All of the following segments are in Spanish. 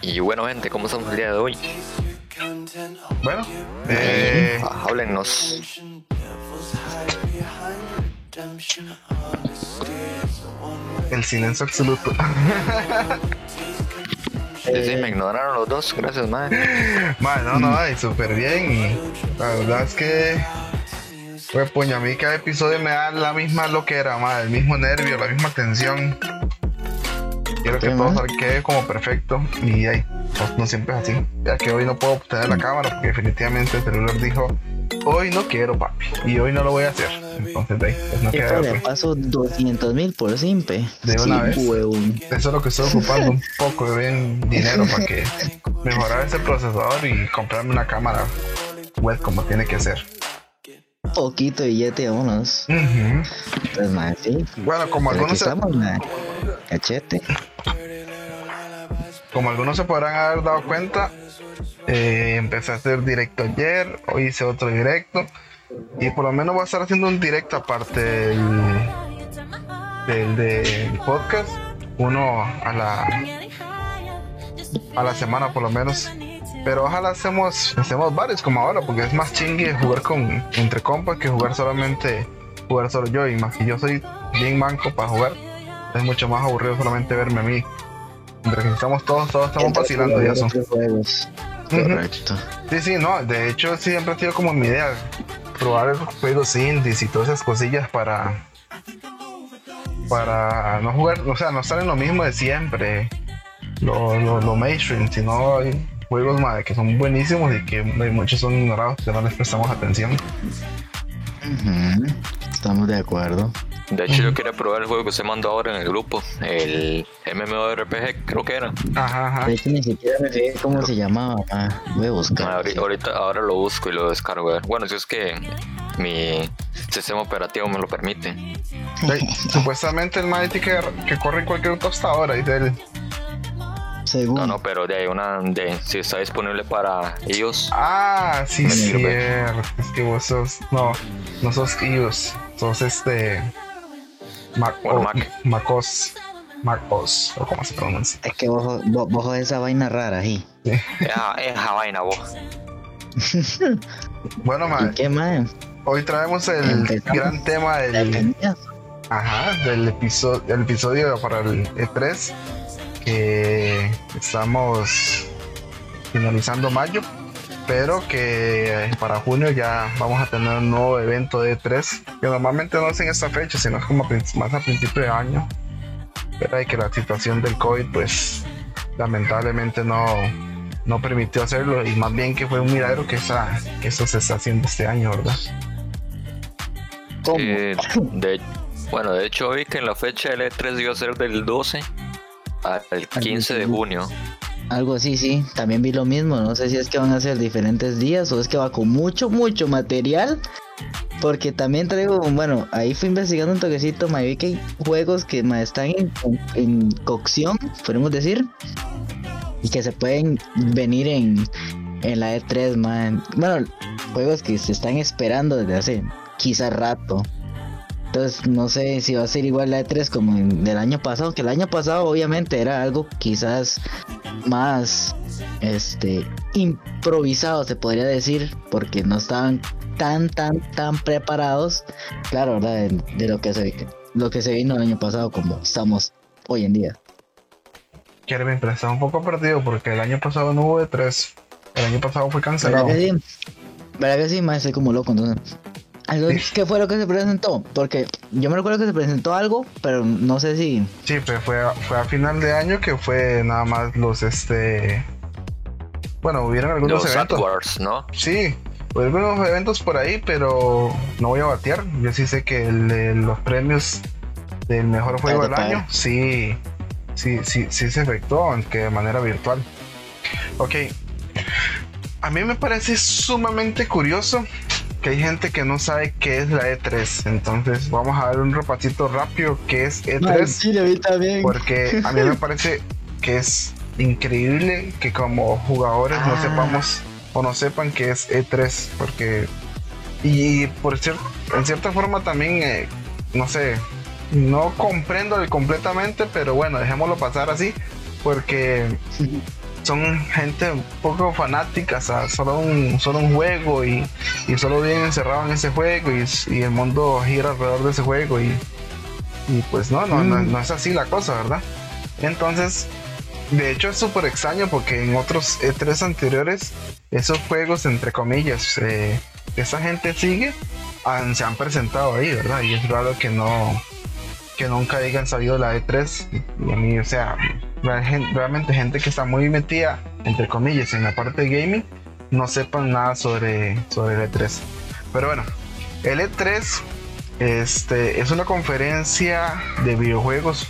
Y bueno, gente, ¿cómo estamos el día de hoy? Bueno, eh, Ah, Háblennos. el silencio absoluto. Sí, sí, me ignoraron los dos, gracias, madre. Madre, no, no, y súper bien. Y la verdad es que, pues, puña, a mí cada episodio me da la misma loquera, madre, el mismo nervio, la misma tensión. Quiero que todo quede como perfecto. Y ahí, pues, no siempre es así. Ya que hoy no puedo obtener la cámara porque definitivamente el celular dijo, hoy no quiero, papi. Y hoy no lo voy a hacer. Entonces, de ahí, pues, no ¿Qué queda Le paso 200 mil por simpe. De una Sí, vez. huevón. Eso es lo que estoy ocupando un poco de bien dinero para que mejorar ese procesador y comprarme una cámara web como tiene que ser. Poquito billete, vámonos. Pues, sí. Bueno, como Pero algunos, se, estamos. Cachete. como algunos se podrán haber dado cuenta, eh, empecé a hacer directo ayer, hoy hice otro directo y por lo menos voy a estar haciendo un directo aparte del, del, del podcast, uno a la, a la semana por lo menos. Pero ojalá hacemos, hacemos varios como ahora, porque es más chingue jugar con entre compas que jugar solamente jugar solo yo. Y más que yo soy bien manco para jugar, es mucho más aburrido solamente verme a mí. Mientras que estamos todos, todos estamos Entre vacilando y juegos, juegos. Ujú. Correcto. Sí, sí, no, de hecho siempre ha sido como mi idea probar juegos indies y todas esas cosillas para para no jugar, o sea, no estar en lo mismo de siempre, lo, lo, lo mainstream, sino juegos madre, que son buenísimos y que hay muchos son ignorados, que no les prestamos atención. Estamos de acuerdo. De hecho, yo quería probar el juego que usted mandó ahora en el grupo, el MMORPG, creo que era. Ajá, ajá. De hecho, ni siquiera me fijé cómo se llamaba. Ah, voy a buscar. Ahorita, ahorita- ahora lo busco y lo descargo. Bueno, si es que mi sistema operativo me lo permite. Sí, supuestamente el Mighty que, que corre en cualquier tostadora, dice él. Según. No, no, pero de ahí una de si está disponible para ellos. Ah, sí, cierto. Es que vos sos. No, no sos iOS. Sos este. Mac, Bueno, o- Mac. MacOS. MacOS, o como se pronuncia. Es que vos, vos, vos esa vaina rara ahí. Esa, esa vaina, vos. Bueno, ¿Y man, qué más? hoy traemos el Empezamos. gran tema ¿La del, tenías? ajá, del episodio, el episodio para el E3. Que estamos finalizando mayo. Pero que para junio ya vamos a tener un nuevo evento de E3. Que normalmente no es en esta fecha, sino es como más a principio de año. Pero hay que la situación del COVID, pues lamentablemente no, no permitió hacerlo. Y más bien que fue un milagro que, esa, que eso se está haciendo este año, ¿verdad? Eh, de, bueno, de hecho, vi que en la fecha del E3 iba a ser del 12 al 15 de junio. Algo así, sí. También vi lo mismo. No sé si es que van a ser diferentes días o es que va con mucho, mucho material. Porque también traigo, bueno, ahí fui investigando un toquecito, me vi que hay juegos que ma, están en, en cocción, podemos decir, y que se pueden venir en, en la E3, man. Bueno, juegos que se están esperando desde hace quizás rato. Entonces no sé si va a ser igual la E3 como en- del año pasado, que el año pasado obviamente era algo quizás más este improvisado se podría decir porque no estaban tan tan tan preparados claro ¿verdad? De, de lo que se lo que se vino el año pasado como estamos hoy en día Kervin, pero está un poco perdido porque el año pasado no hubo de 3. El año pasado fue ¿verdad cancelado. que sí? ¿verdad que sí? Más estoy como loco entonces ¿Qué fue lo que se presentó? Porque yo me recuerdo que se presentó algo, pero no sé si. Sí, pero fue a, fue a final de año que fue nada más los este. Bueno, hubieron algunos Los eventos. AdWords, ¿no? Sí, hubo algunos eventos por ahí, pero no voy a batear. Yo sí sé que el los premios del mejor juego de del año, sí, sí, sí, sí se efectuó, aunque de manera virtual. Ok. A mí me parece sumamente curioso que hay gente que no sabe qué es la E3. Entonces vamos a dar un repasito rápido qué es E E3. sí, también. Porque a mí me parece que es increíble que como jugadores no Ah. sepamos o no sepan que es E3. Porque. Y por cierto, en cierta forma también, eh, no sé, no comprendo completamente, pero bueno, dejémoslo pasar así, porque son gente un poco fanática, o solo un, solo un juego y, y solo viven encerrados en ese juego y, el mundo gira alrededor de ese juego y, y pues no, no, no, no, es así la cosa, ¿verdad? Entonces, de hecho es súper extraño porque en otros E3 anteriores, esos juegos, entre comillas, eh, esa gente sigue, han, se han presentado ahí, ¿verdad? Y es raro que no, que nunca hayan sabido la E3. Y a mí, o sea, realmente gente que está muy metida, entre comillas, en la parte de gaming, no sepan nada sobre, sobre el E3. Pero bueno, el E3 este, es una conferencia de videojuegos,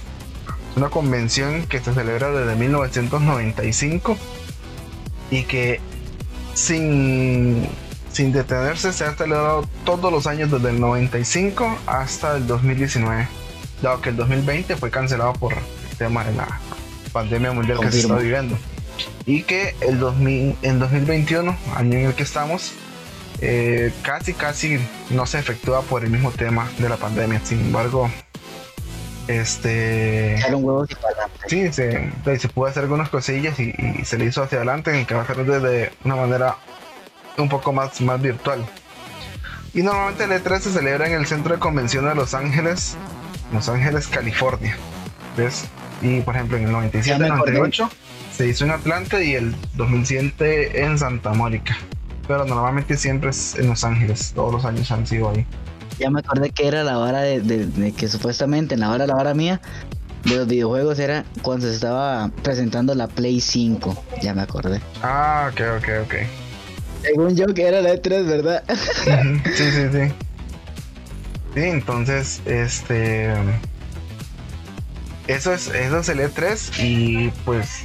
una convención que se celebra desde 1995 y que sin, sin detenerse se ha celebrado todos los años desde el 95 hasta el 2019, dado que el 2020 fue cancelado por el tema de la pandemia mundial que se está viviendo. Y que el 2000, en 2021, año en el que estamos, eh, casi casi no se efectúa por el mismo tema de la pandemia. Sin embargo, este sí, se, se pudo hacer algunas cosillas y, se le hizo hacia adelante en que va a ser de una manera un poco más, más virtual. Y normalmente el E3 se celebra en el Centro de Convención de Los Ángeles, Los Ángeles, California. ¿Ves? Y por ejemplo, en el 97 98 se hizo en Atlanta y el 2007 en Santa Mónica. Pero normalmente siempre es en Los Ángeles, todos los años han sido ahí. Ya me acordé que era la hora de, que supuestamente en la hora, la hora mía de los videojuegos era cuando se estaba presentando la Play 5. Ya me acordé. Ah, ok, ok, ok. Según yo que era la E3, ¿verdad? sí, sí, sí. Sí, entonces, este eso es, eso es el E3 y pues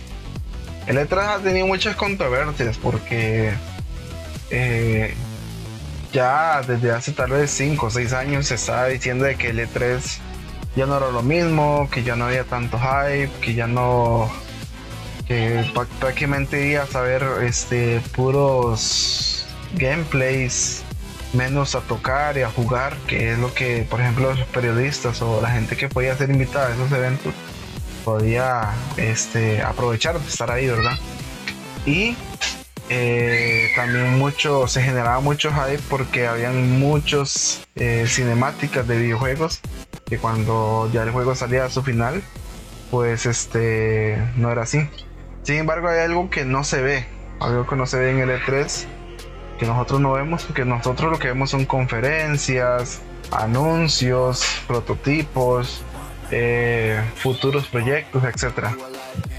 el E3 ha tenido muchas controversias porque eh, ya desde hace tal vez 5 o 6 años se estaba diciendo de que el E3 ya no era lo mismo, que ya no había tanto hype, que ya no que prácticamente iba a saber este puros gameplays menos a tocar y a jugar, que es lo que, por ejemplo, los periodistas o la gente que podía ser invitada a esos eventos podía este, aprovechar de estar ahí, ¿verdad? Y eh, también mucho, se generaba mucho hype porque habían muchos eh, cinemáticas de videojuegos que cuando ya el juego salía a su final, pues este no era así. Sin embargo, hay algo que no se ve, algo que no se ve en el E3 que nosotros no vemos, porque nosotros lo que vemos son conferencias, anuncios, prototipos, eh, futuros proyectos, etc.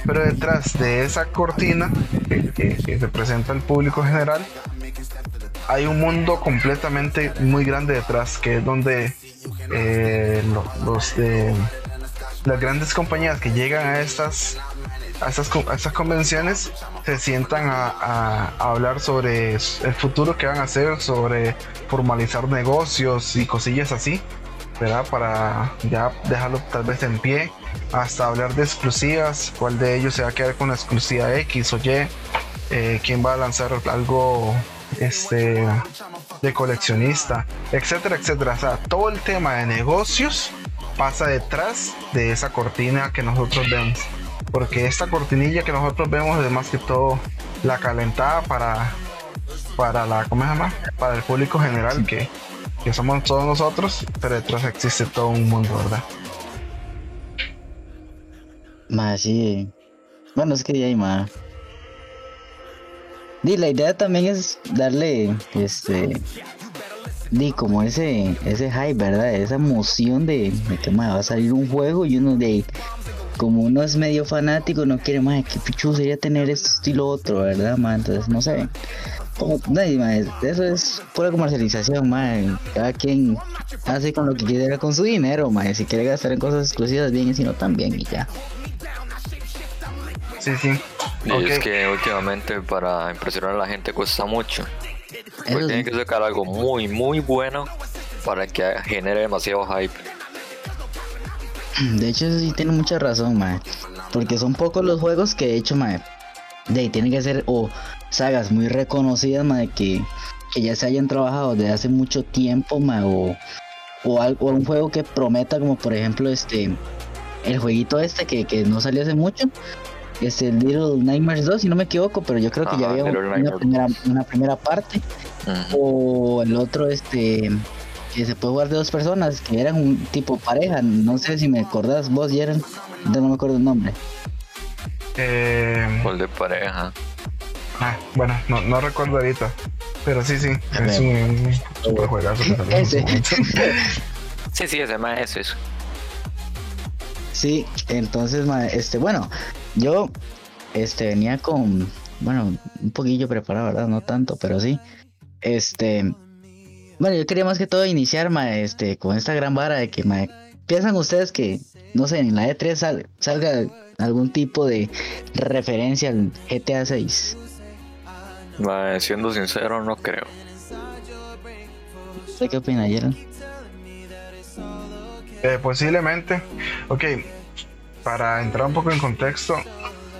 Pero detrás de esa cortina que, se presenta al público general, hay un mundo completamente muy grande detrás, que es donde eh, los de las grandes compañías que llegan a estas a estas, convenciones se sientan a, hablar sobre el futuro que van a hacer, sobre formalizar negocios y cosillas así, ¿verdad? Para ya dejarlo tal vez en pie, hasta hablar de exclusivas, cuál de ellos se va a quedar con la exclusiva X o Y, eh, quién va a lanzar algo este de coleccionista, etcétera, etcétera. Todo el tema de negocios pasa detrás de esa cortina que nosotros vemos porque esta cortinilla que nosotros vemos es más que todo la calentada para para la ¿cómo se llama? para el público general que, que somos todos nosotros pero detrás existe todo un mundo verdad más sí. Bueno es que ya hay más y la idea también es darle este di como ese ese hype verdad esa emoción de, que va a salir un juego y uno de como uno es medio fanático, no quiere más que pichu sería tener esto, estilo otro, ¿verdad, man? Entonces, no sé. Como, eso es pura comercialización, man. Cada quien hace con lo que quiera con su dinero, man. Si quiere gastar en cosas exclusivas, bien, y si no, también, y ya. Sí, sí. Y es que últimamente para impresionar a la gente cuesta mucho. Pues tiene que sacar algo muy, muy bueno para que genere demasiado hype. De hecho, sí tiene mucha razón, mae. Porque son pocos los juegos que de hecho, mae. De ahí tienen que ser o sagas muy reconocidas, mae, que, que ya se hayan trabajado desde hace mucho tiempo, mae, o, o, algo, o un juego que prometa como por ejemplo este el jueguito este que, que no salió hace mucho este Little Nightmares 2 si no me equivoco pero yo creo que ya había una primera, una primera parte o el otro este que se puede jugar de dos personas que eran un tipo pareja no sé si me acordás vos Jeren no me acuerdo el nombre Eh, Gol de pareja. ah, bueno, no, no recuerdo ahorita. Pero sí, sí, es un, un super juegazo Ese. Sí, sí, ese más es eso. Sí, entonces, ma, este, bueno, yo, este, venía con, bueno, un poquillo preparado, ¿verdad? No tanto, pero sí. Este, bueno, yo quería más que todo iniciar, ma, este, con esta gran vara de que, ma, piensan ustedes que, no sé, en la E3 sal- salga algún tipo de referencia al GTA 6. Ma, siendo sincero, no creo. ¿Usted qué opina, Jeren? Eh, posiblemente. Ok, para entrar un poco en contexto,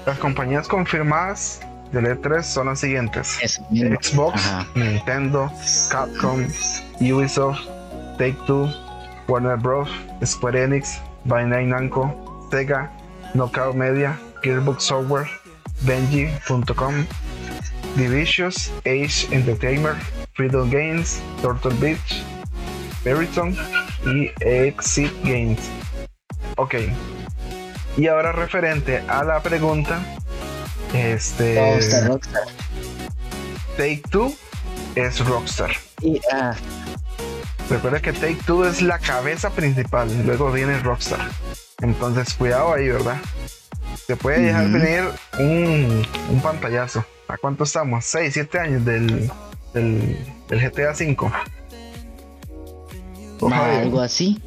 las compañías confirmadas del E3 son las siguientes: Eso. Xbox, Ajá. Nintendo, Capcom, Ubisoft, Take Two, Warner Bros., Square Enix, Bandai Namco, Sega, Knockout Media, Gearbox Software, Benji.com, Divisious, Age Entertainment, Freedom Games, Turtle Beach, Veriton y Exit Games. Ok. Y ahora referente a la pregunta, este Rockstar, Rockstar. Take Two es Rockstar. Y, ah, Recuerda que Take Two es la cabeza principal, luego viene Rockstar. Entonces, cuidado ahí, ¿verdad? Se puede dejar venir un, un pantallazo. ¿A cuánto estamos? 6, 7 años del, del, del GTA V. Ma, Ojalá. algo así.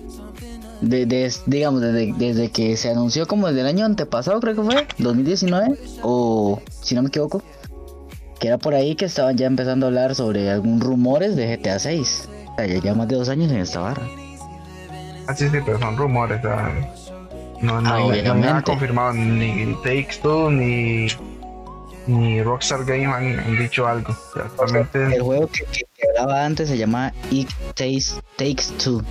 De, de- digamos, desde, desde que se anunció como desde el año antepasado, creo que fue, 2019, o si no me equivoco, que era por ahí que estaban ya empezando a hablar sobre algún rumores de GTA 6. O sea, ya lleva más de dos años en esta barra. Ah, sí, pero son rumores. No, no, Ah, no nada obviamente. confirmado. Ni Take Two ni, ni Rockstar Games han, han dicho algo. Actualmente, El juego que hablaba antes se llama It Takes, Takes Two.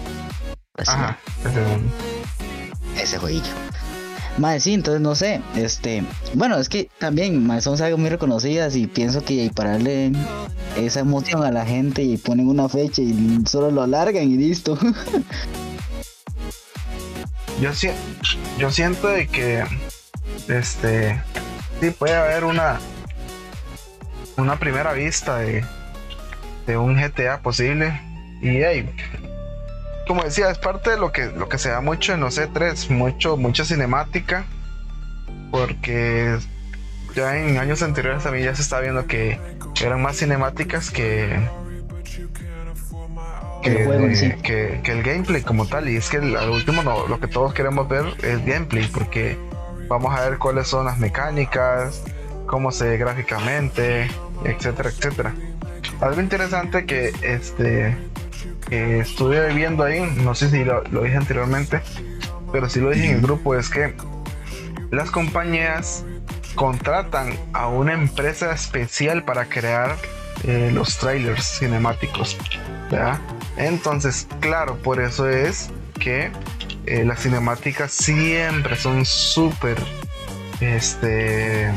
Así, ajá, ese- ese jueguillo. Más sí, entonces no sé, este, bueno, es que también mae, son sagas muy reconocidas y pienso que para darle esa emoción a la gente y ponen una fecha y solo lo alargan y listo. yo, si- yo siento de que este sí puede haber una una primera vista de, de un GTA posible y hey, como decía es parte de lo que lo que se da mucho en los E3 mucho mucha cinemática porque ya en años anteriores también ya se está viendo que eran más cinemáticas que El que, juego en de- sí. que- que el gameplay como tal. Y es que el- al último no- lo que todos queremos ver es gameplay, porque vamos a ver cuáles son las mecánicas, cómo se ve gráficamente, etcétera, etcétera. Algo interesante que este que estuve viendo ahí, no sé si lo, lo dije anteriormente, pero sí lo dije en el grupo, es que las compañías contratan a una empresa especial para crear eh, los trailers cinemáticos. ¿verdad? Entonces, claro, por eso es que eh, las cinemáticas siempre son súper este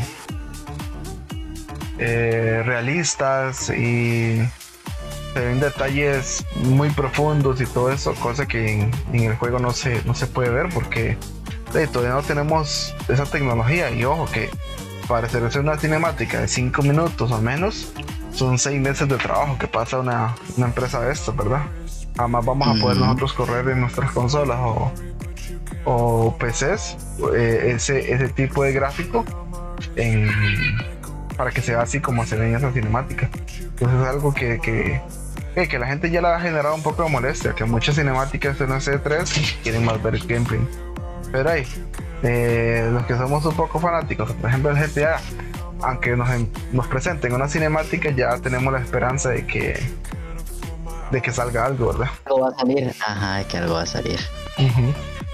eh, realistas y se ven detalles muy profundos y todo eso, cosa que en, en el juego no se, no se puede ver porque todavía no tenemos esa tecnología y ojo que para hacer una cinemática de 5 minutos o menos son 6 meses de trabajo que pasa una, una empresa de esto, ¿verdad? Jamás vamos a poder nosotros correr en nuestras consolas o, o PCs eh, ese, ese tipo de gráfico en, para que sea así como se ve en esa cinemática. Entonces es algo que, que, que, que la gente ya le ha generado un poco de molestia, que muchas cinemáticas en C3 quieren más ver el gameplay. Pero ahí, eh, los que somos un poco fanáticos, por ejemplo el GTA, aunque nos, nos presenten una cinemática, ya tenemos la esperanza de que de que salga algo, ¿verdad? Algo va a salir. Ajá, que algo va a salir.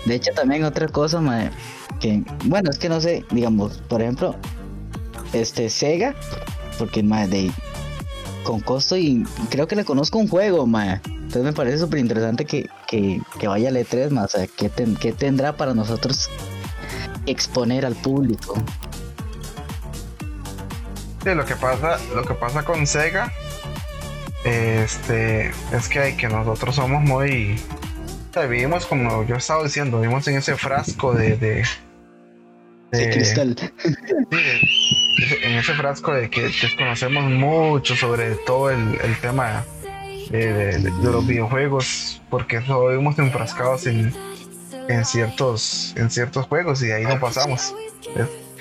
De hecho, también otra cosa, que, bueno, es que no sé, digamos, por ejemplo, este Sega, porque mae, de con costo y creo que le conozco un juego, mae, Entonces me parece súper interesante que, que, que, vaya al E3, más, o sea, ¿qué, ¿qué tendrá para nosotros exponer al público? Sí, lo que pasa, lo que pasa con Sega este, es que, que nosotros somos muy. vivimos como yo estaba diciendo, vivimos en ese frasco de, cristal. en ese frasco de que desconocemos mucho sobre todo el, tema de, los videojuegos, porque vivimos enfrascados en, en, ciertos, en ciertos juegos y de ahí no pasamos.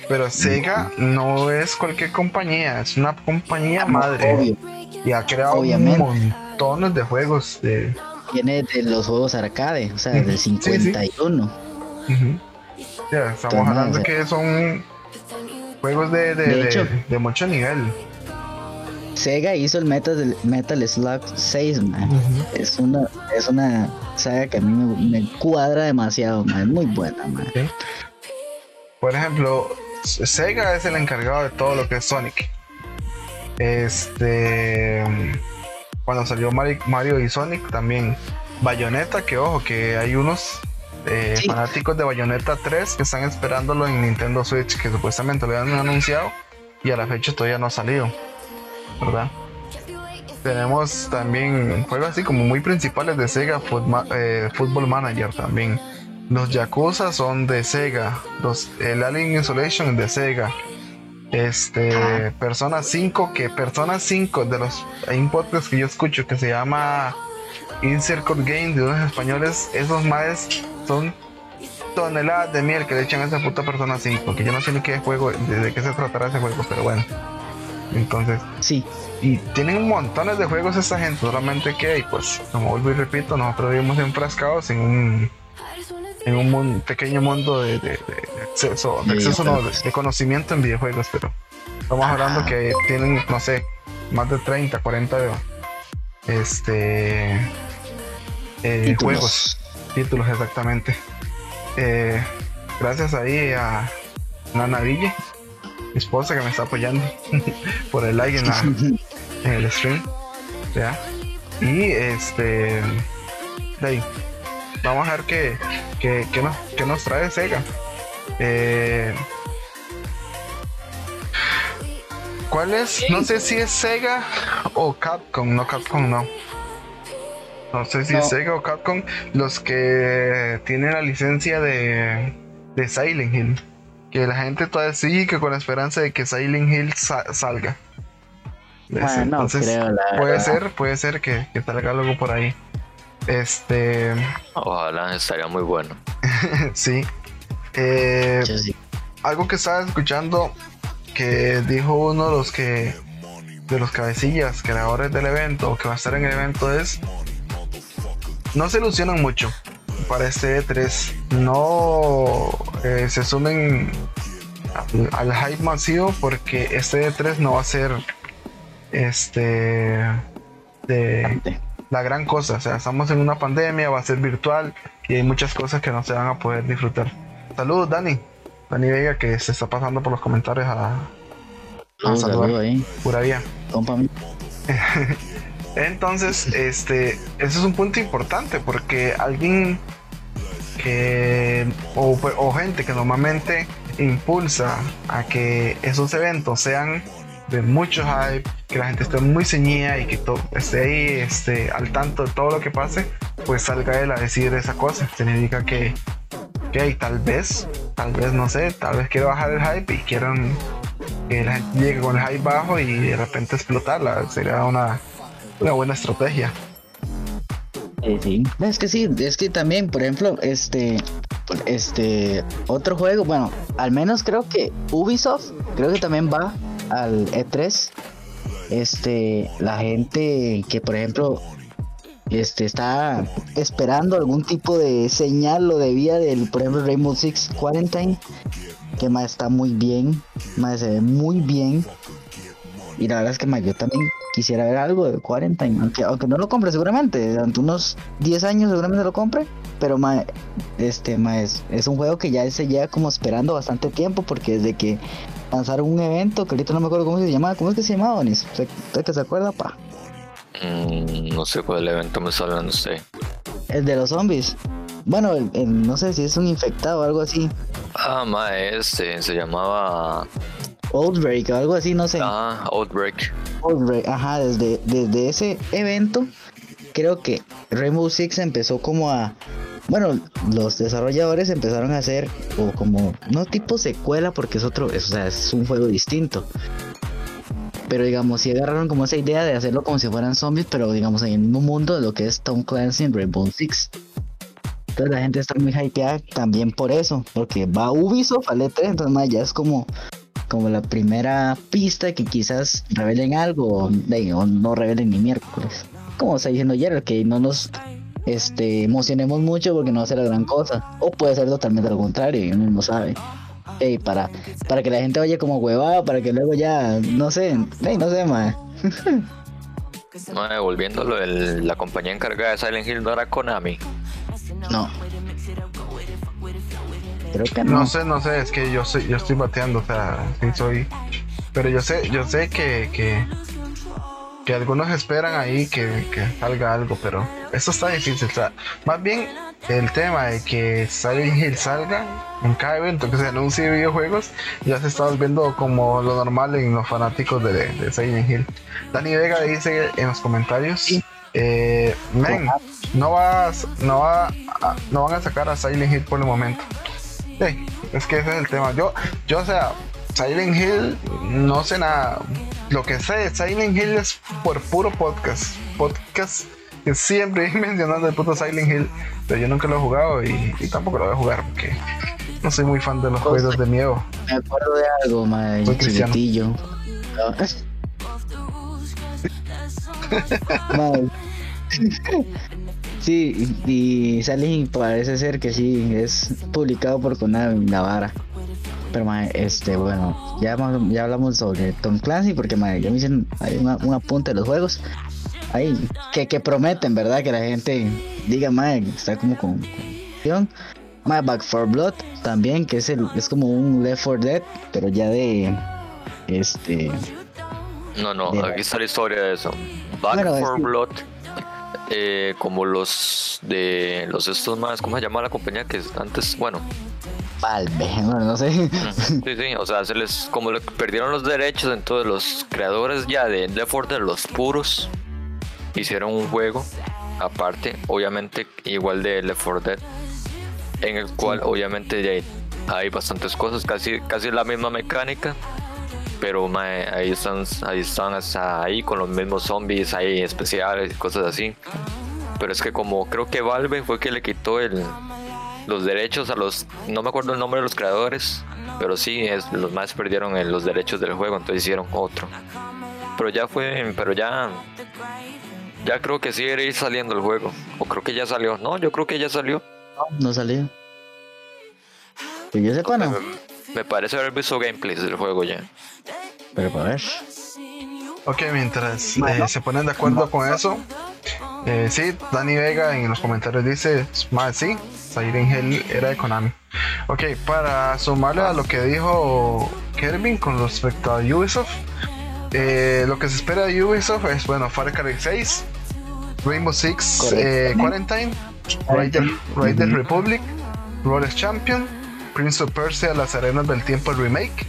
Pero Sega no es cualquier compañía, es una compañía madre. Y ha creado montones de juegos. De... Viene de los juegos arcade, o sea, desde el 51. Ya, estamos hablando que son juegos de, de, mucho nivel. Sega hizo el Metal, Metal Slug 6, Es una es una saga que a mí me, cuadra demasiado, man. Es muy buena, man. Por ejemplo, Sega es el encargado de todo lo que es Sonic. Este. Cuando salió Mario y Sonic, también Bayonetta, que ojo, que hay unos eh, fanáticos de Bayonetta 3 que están esperándolo en Nintendo Switch, que supuestamente lo habían anunciado y a la fecha todavía no ha salido, ¿verdad? Tenemos también juegos así como muy principales de Sega, eh, Football Manager también. Los Yakuza son de Sega, los, el Alien Isolation de Sega, este, Persona 5, que Persona 5 de los. Hay un podcast que yo escucho que se llama Incircle Game de unos españoles. Esos más son toneladas de miel que le echan a esa puta Persona 5. Que yo no sé ni qué juego, de, qué se tratará ese juego, pero bueno. Entonces, sí. Y tienen montones de juegos esta gente, solamente que, pues, como vuelvo y repito, nosotros vivimos enfrascados en un en un pequeño mundo de, acceso, de, acceso de, conocimiento en videojuegos, pero estamos hablando que tienen, no sé, más de 30, 40 este, eh, juegos, títulos exactamente. Eh, gracias ahí a Nana Ville, mi esposa que me está apoyando por el like en, el stream. Y este, de ahí, vamos a ver qué, qué, nos, qué nos, trae Sega. Eh, ¿Cuál es? No sé si es Sega o Capcom. No, Capcom no. No sé si es Sega o Capcom los que tienen la licencia de, de Silent Hill. Que la gente todavía sigue con la esperanza de que Silent Hill salga. Entonces, puede ser, puede ser que, que salga algo por ahí. Este. Ojalá estaría muy bueno. Eh, sí. Algo que estaba escuchando que dijo uno de los que de los cabecillas creadores del evento que va a estar en el evento es no se ilusionan mucho para este E3 no eh, se sumen al, al, hype masivo porque este E3 no va a ser este de la gran cosa. O sea, estamos en una pandemia, va a ser virtual y hay muchas cosas que no se van a poder disfrutar. Saludos, Dani. Dani Vega, que se está pasando por los comentarios a, a saludar. ahí. Pura vida. Entonces, este, ese es un punto importante porque alguien que, o, o gente que normalmente impulsa a que esos eventos sean de mucho hype, que la gente esté muy ceñida y que esté ahí este, al tanto de todo lo que pase, pues salga él a decir esa cosa. Significa que, que tal vez, tal vez no sé, tal vez quiere bajar el hype y quieran que la gente llegue con el hype bajo y de repente explotarla. Sería una, una buena estrategia. sí. Es que sí, es que también, por ejemplo, este, este, otro juego, bueno, al menos creo que Ubisoft, creo que también va al E3, este, la gente que por ejemplo este está esperando algún tipo de señal o de vía del por ejemplo Rainbow Six Quarantine que más está muy bien más se ve muy bien y la verdad es que más yo también quisiera ver algo de Quarantine aunque, aunque no lo compre seguramente durante unos 10 años seguramente lo compre pero más este más es un juego que ya se lleva como esperando bastante tiempo porque desde que lanzaron un evento que ahorita no me acuerdo cómo se llamaba. ¿Cómo es que se llamaba, Onis? ¿Usted, que se acuerda, pa? Mm, no sé cuál evento me sale, no sé. El de los zombies. Bueno, no sé si es un infectado o algo así. Ah, ma, este se llamaba. Outbreak o algo así, no sé. Ah, Outbreak. Outbreak, ajá, desde, desde ese evento, creo que Rainbow Six empezó como a. Bueno, los desarrolladores empezaron a hacer, o como, no tipo secuela, porque es otro, o sea, es un juego distinto. Pero digamos, si agarraron como esa idea de hacerlo como si fueran zombies, pero digamos en el mismo mundo de lo que es Tom Clancy en Rainbow Six. Entonces la gente está muy hypeada también por eso, porque va Ubisoft al E3, entonces más ya es como, como la primera pista que quizás revelen algo o, no revelen ni miércoles. Como está diciendo ayer, que no nos este, emocionemos mucho porque no va a ser la gran cosa. O puede ser totalmente lo contrario y uno no sabe para, para que la gente vaya como huevada, para que luego ya, no sé, no sé, más. volviéndolo, la compañía encargada de Silent Hill no era Konami. No. Creo que no. No sé, no sé, es que yo soy, yo estoy bateando, o sea, sí soy. Pero yo sé, yo sé que, que, que algunos esperan ahí que, que salga algo, pero eso está difícil. O sea, más bien el tema de que Silent Hill salga en cada evento que se anuncie videojuegos ya se está volviendo como lo normal en los fanáticos de, de Silent Hill. Dani Vega dice en los comentarios eh, no vas no va no van a sacar a Silent Hill por el momento. Es que ese es el tema. Yo, yo o sea, Silent Hill no sé nada. Lo que sé de Silent Hill es por puro podcast. Podcast que siempre mencionando el puto Silent Hill, pero yo nunca lo he jugado y, tampoco lo voy a jugar porque no soy muy fan de los juegos de miedo. Me acuerdo de algo, madre, chiquitillo. Sí, y Silent parece ser que sí, es publicado por Konami, Navarra. Pero este, bueno, ya, ya hablamos sobre Tom Clancy porque madre, ya me dicen hay un apunte de los juegos ahí, que, que prometen, ¿verdad? Que la gente diga, madre, está como con... My Back for Blood también, que es, el, es como un Left 4 Dead, pero ya de... Este... No, no, aquí está la historia de eso. Back for Blood, eh, como los de los estos más, ¿cómo se llama la compañía que antes? Bueno, Valve, bueno, no sé. Sí, sí, o sea, se les, como le perdieron los derechos, entonces los creadores ya de Left 4 Dead, los puros, hicieron un juego aparte, obviamente igual de Left 4 Dead, en el cual obviamente hay bastantes cosas, casi, casi la misma mecánica, pero ahí están, ahí están hasta ahí con los mismos zombies ahí especiales y cosas así. Pero es que como creo que Valve fue que le quitó el, los derechos a los, no me acuerdo el nombre de los creadores, pero sí, es, los más perdieron los derechos del juego, entonces hicieron otro. Pero ya fue, pero ya ya creo que sí era ir saliendo el juego. O creo que ya salió. No, yo creo que ya salió. No, no salió. Que yo sepa, no. Me, parece haber visto gameplays del juego ya. Pero para ver. Ok, mientras eh, se ponen de acuerdo con eso. Eh, sí, Dani Vega en los comentarios dice, más sí, Siren Hell era de Konami. Ok, para sumarle a lo que dijo Kervin con respecto a Ubisoft, eh, lo que se espera de Ubisoft es, bueno, Far Cry 6, Rainbow Six eh, Quarantine, Rider, Republic, Rolex Champion, Prince of Persia, Las Arenas del Tiempo Remake.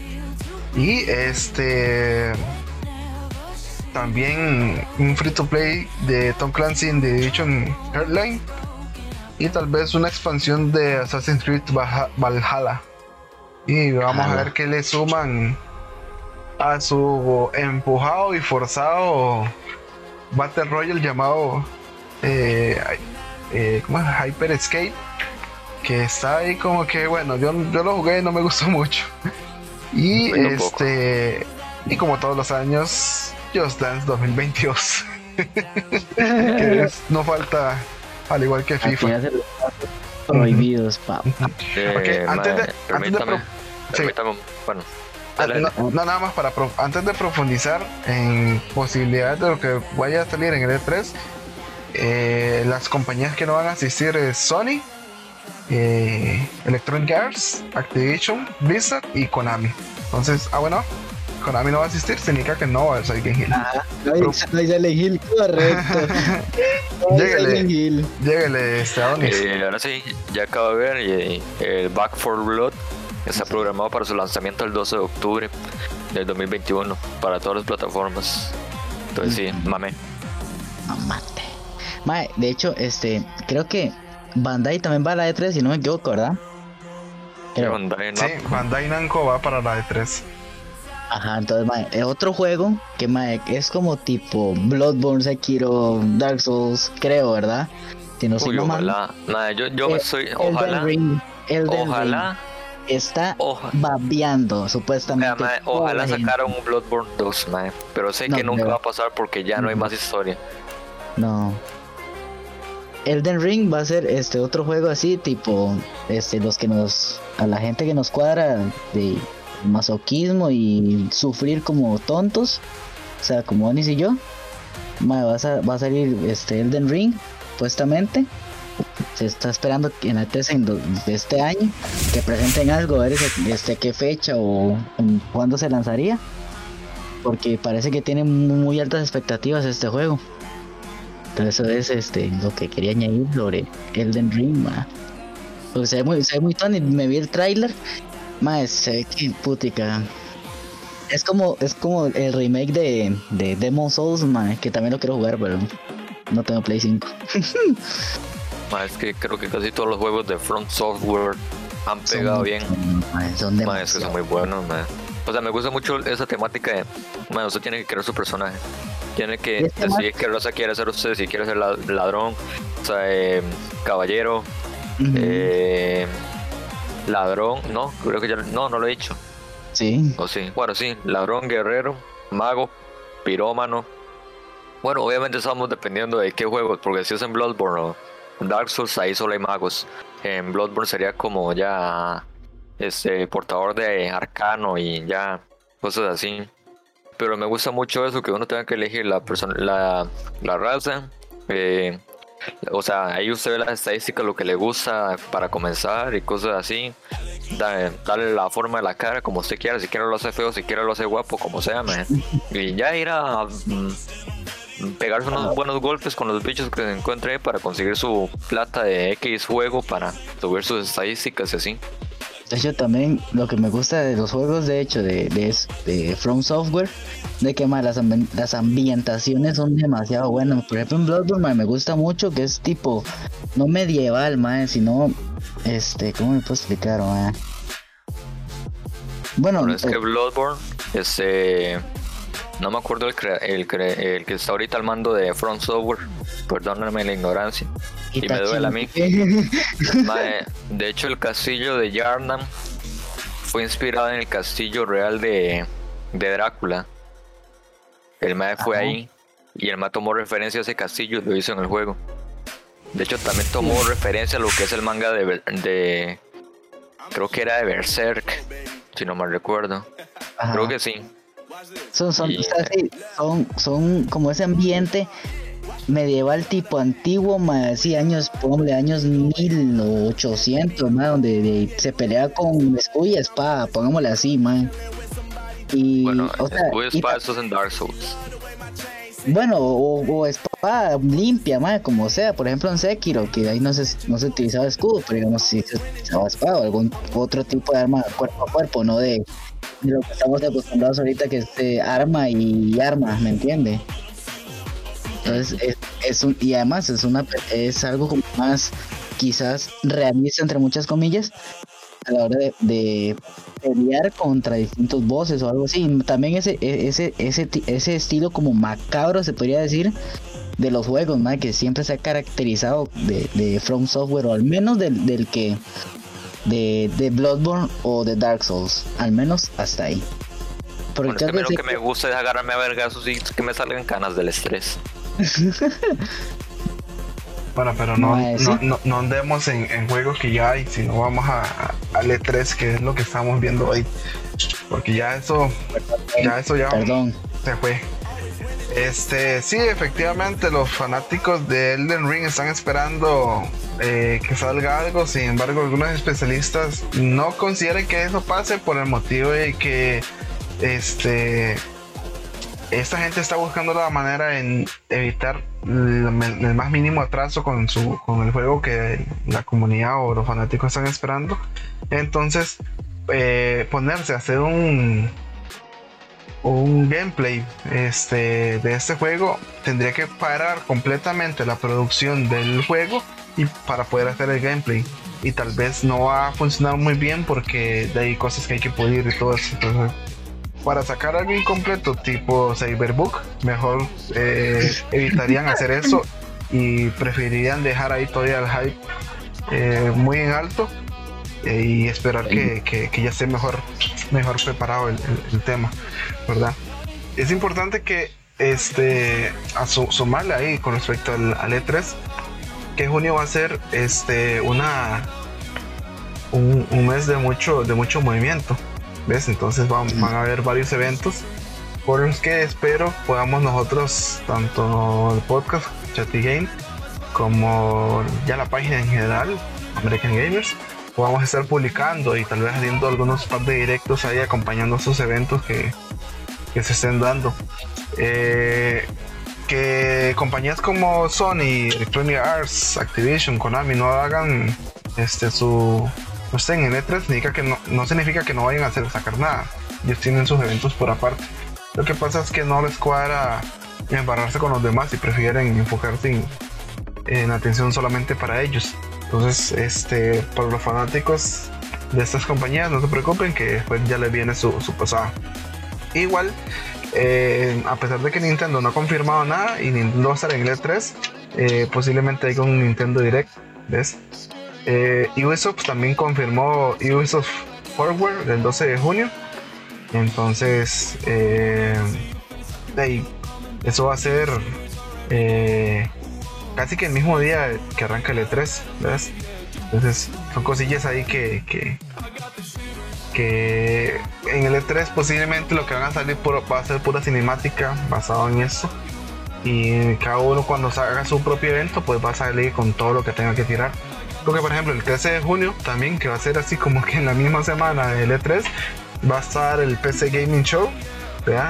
Y este también un free to play de Tom Clancy in the Edition Airline. Y tal vez una expansión de Assassin's Creed Valhalla. Y vamos a ver qué le suman a su empujado y forzado Battle Royale llamado eh, eh, Hyper Escape que está ahí como que bueno yo, yo lo jugué y no me gustó mucho. Y este y como todos los años Just Dance 2022 que no falta al igual que FIFA. prohibidos eh, antes de, antes de bueno Ah, no, nada más para antes de profundizar en posibilidades de lo que vaya a salir en el E3, eh, las compañías que no van a asistir es Sony, eh, Electronic Arts, Activision, Blizzard y Konami. Entonces, ah bueno, Konami no va a asistir, significa que no va a Silent Hill. Ajá, no hay, no hay Silent Hill, correcto. No Lléguele. Lléguele, este, Adonis. Eh, ahora sí, ya acabo de ver eh, el Back for Blood está programado para su lanzamiento el 12 de octubre del 2021 para todas las plataformas. Entonces sí, mame. No mate. Mae, de hecho, este, creo que Bandai también va a la E3, si no me equivoco, ¿verdad? Creo. Bandai Sí. Bandai Namco va para la E E3. Ajá, entonces, mae, es otro juego que mae, es como tipo Bloodborne, Sekiro, Dark Souls, creo, ¿verdad? Si no soy Uy, ojalá. Nada, yo, yo Eh, soy. Elden Ojalá. Ring, Ojalá. Ring está Oja- babeando, supuestamente. mae, ojalá sacaran un Bloodborne 2, mae, pero sé No, que nunca pero- va a pasar porque ya no hay Ujú. más historia. No. Elden Ring va a ser este otro juego así, tipo, este, los que nos, a la gente que nos cuadra de masoquismo y sufrir como tontos, o sea, como Onis y yo, va, a, salir este Elden Ring, supuestamente. Se está esperando en la 3 en do- de este año que presenten algo, a ver este, qué fecha o cuándo se lanzaría. Porque parece que tiene muy altas expectativas este juego. Entonces eso es este lo que quería añadir sobre Elden Ring, ma. Porque se ve muy, se ve muy Tony, me vi el tráiler, ma, se ve que putica. Es como, es como el remake de, de Demon Souls, ma, que también lo quiero jugar, pero no tengo Play 5. Mae, es que creo que casi todos los juegos de Front Software han pegado bien. buenos, ma, son es que son muy buenos, mae. O sea, me gusta mucho esa temática de, mae, usted tiene que crear su personaje. Tiene que es que decidir qué raza quiere ser usted, si quiere ser la- ladrón, o sea, eh, caballero, eh, ladrón, no, creo que ya, no, no lo he dicho. Sí, O sí, bueno, sí, ladrón, guerrero, mago, pirómano. Bueno, obviamente estamos dependiendo de qué juegos, porque si es en Bloodborne o Dark Souls, ahí solo hay magos. En Bloodborne sería como ya este portador de arcano y ya cosas así. Pero me gusta mucho eso que uno tenga que elegir la persona, la, la raza. eh, o sea, ahí usted ve las estadísticas, lo que le gusta para comenzar y cosas así. Da- darle la forma de la cara como usted quiera, si quiere lo hace feo, si quiere lo hace guapo, como sea, man. Y ya ir a mm, pegarse unos buenos golpes con los bichos que se encuentre para conseguir su plata de X juego para subir sus estadísticas y así. De hecho, también lo que me gusta de los juegos, de hecho, de, de, From Software, de que ma, las, las ambientaciones son demasiado buenas. Por ejemplo, en Bloodborne me gusta mucho que es tipo, no medieval, ma, sino, este, ¿cómo me puedo explicar, ma? Bueno, Pero es que eh, Bloodborne, este. No me acuerdo el, el, el que está ahorita al mando de Front Software. Perdóname la ignorancia. Y me duele a mí. De hecho, el castillo de Yarnam fue inspirado en el castillo real de, de Drácula. El mae fue Ajá. ahí y el mae tomó referencia a ese castillo y lo hizo en el juego. De hecho, también tomó referencia a lo que es el manga de, de creo que era de Berserk, si no mal recuerdo. Ajá. Creo que sí. Son, son, Y- o sea, sí, son, son como ese ambiente medieval tipo antiguo, más así años, ponle años 1800, más donde de- se pelea con escudo y espada, pongámosle así, man. Y, Bueno, o sea, escudo y espada, eso es en Dark Souls. bueno, o, o espada limpia, man, como sea, por ejemplo en Sekiro, que ahí no se, no se utilizaba escudo, pero digamos si se utilizaba espada o algún otro tipo de arma cuerpo a cuerpo, no de, de lo que estamos acostumbrados ahorita que es de arma y arma, ¿me entiende? Entonces es, es un, y además es una es algo como más quizás realista entre muchas comillas a la hora de, de pelear contra distintos bosses o algo así. También ese, e- ese, ese, ese estilo como macabro se podría decir de los juegos, que siempre se ha caracterizado de, de From Software, o al menos del, del que de, de Bloodborne o de Dark Souls, al menos hasta ahí. Porque Bueno, es que lo que me gusta es agarrarme a vergazos y que me salgan canas del estrés. Bueno, pero no, no, no, no andemos en, en juegos que ya hay, sino vamos a, a- al E3, que es lo que estamos viendo hoy. Porque ya eso, ya eso ya Perdón. se fue. Este, sí, efectivamente, los fanáticos de Elden Ring están esperando eh, que salga algo. Sin embargo, algunos especialistas no consideran que eso pase por el motivo de que este esta gente está buscando la manera en evitar el, más mínimo atraso con su con el juego que la comunidad o los fanáticos están esperando. Entonces eh, ponerse a hacer un un gameplay este, de este juego tendría que parar completamente la producción del juego y para poder hacer el gameplay. Y tal vez no va a funcionar muy bien porque hay cosas que hay que pulir y todo eso para sacar algo incompleto tipo Cyberbook mejor eh, evitarían hacer eso y preferirían dejar ahí todavía el hype eh, muy en alto eh, y esperar que, que, ya esté mejor, mejor preparado el, tema, ¿verdad? Es importante que este, a sumarle ahí con respecto al, E3, que junio va a ser este, una, un, mes de mucho, de mucho movimiento, ¿ves? Entonces van, van a haber varios eventos por los que espero podamos nosotros, tanto el podcast Chatty Game, como ya la página en general, American Gamers, a estar publicando y tal vez haciendo algunos par de directos ahí acompañando esos eventos que, se estén dando. Eh, que compañías como Sony, Electronic Arts, Activision, Konami no hagan este su no estén en E3 significa que no, significa que no vayan a sacar nada. Ellos tienen sus eventos por aparte. Lo que pasa es que no les cuadra embarrarse con los demás y prefieren enfocarse en atención solamente para ellos. Entonces, este, para los fanáticos de estas compañías, no se preocupen que después ya les viene su, su pasado. Igual, eh, a pesar de que Nintendo no ha confirmado nada y Nintendo va a estar en el 3 e eh, posiblemente haya un Nintendo Direct, ¿ves? Eh, Ubisoft también confirmó Ubisoft Forward del 12 de junio. Entonces, eh, eso va a ser casi que el mismo día que arranca el E3, ¿ves? Entonces son cosillas ahí que, que, que en el E3 posiblemente lo que van a salir va a ser pura cinemática basado en eso. Y cada uno cuando haga su propio evento pues va a salir con todo lo que tenga que tirar. Porque por ejemplo el 13 de junio también que va a ser así como que en la misma semana del E3 va a estar el PC Gaming Show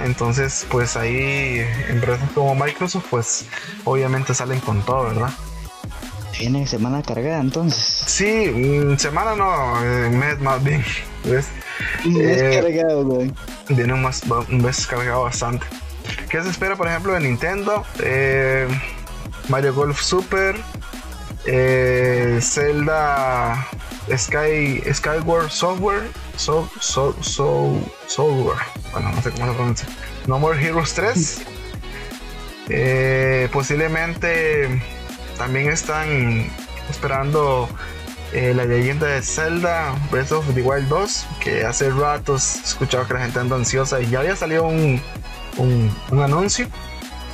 entonces, pues ahí empresas como Microsoft, pues obviamente salen con todo, ¿verdad? Tiene semana cargada entonces. Sí, mm, semana no, eh, mes más bien. ¿ves? Un mes eh, cargado, güey. Viene un, mes cargado bastante. ¿Qué se espera, por ejemplo, de Nintendo? Eh, Mario Golf Super, Zelda Sky, Skyward Software, so, so, so, Software, bueno, no sé cómo se pronuncia, No More Heroes 3. Eh, posiblemente también están esperando eh, la leyenda de Zelda Breath of the Wild 2, que hace ratos he escuchado que la gente anda ansiosa y ya había salido un, un, anuncio.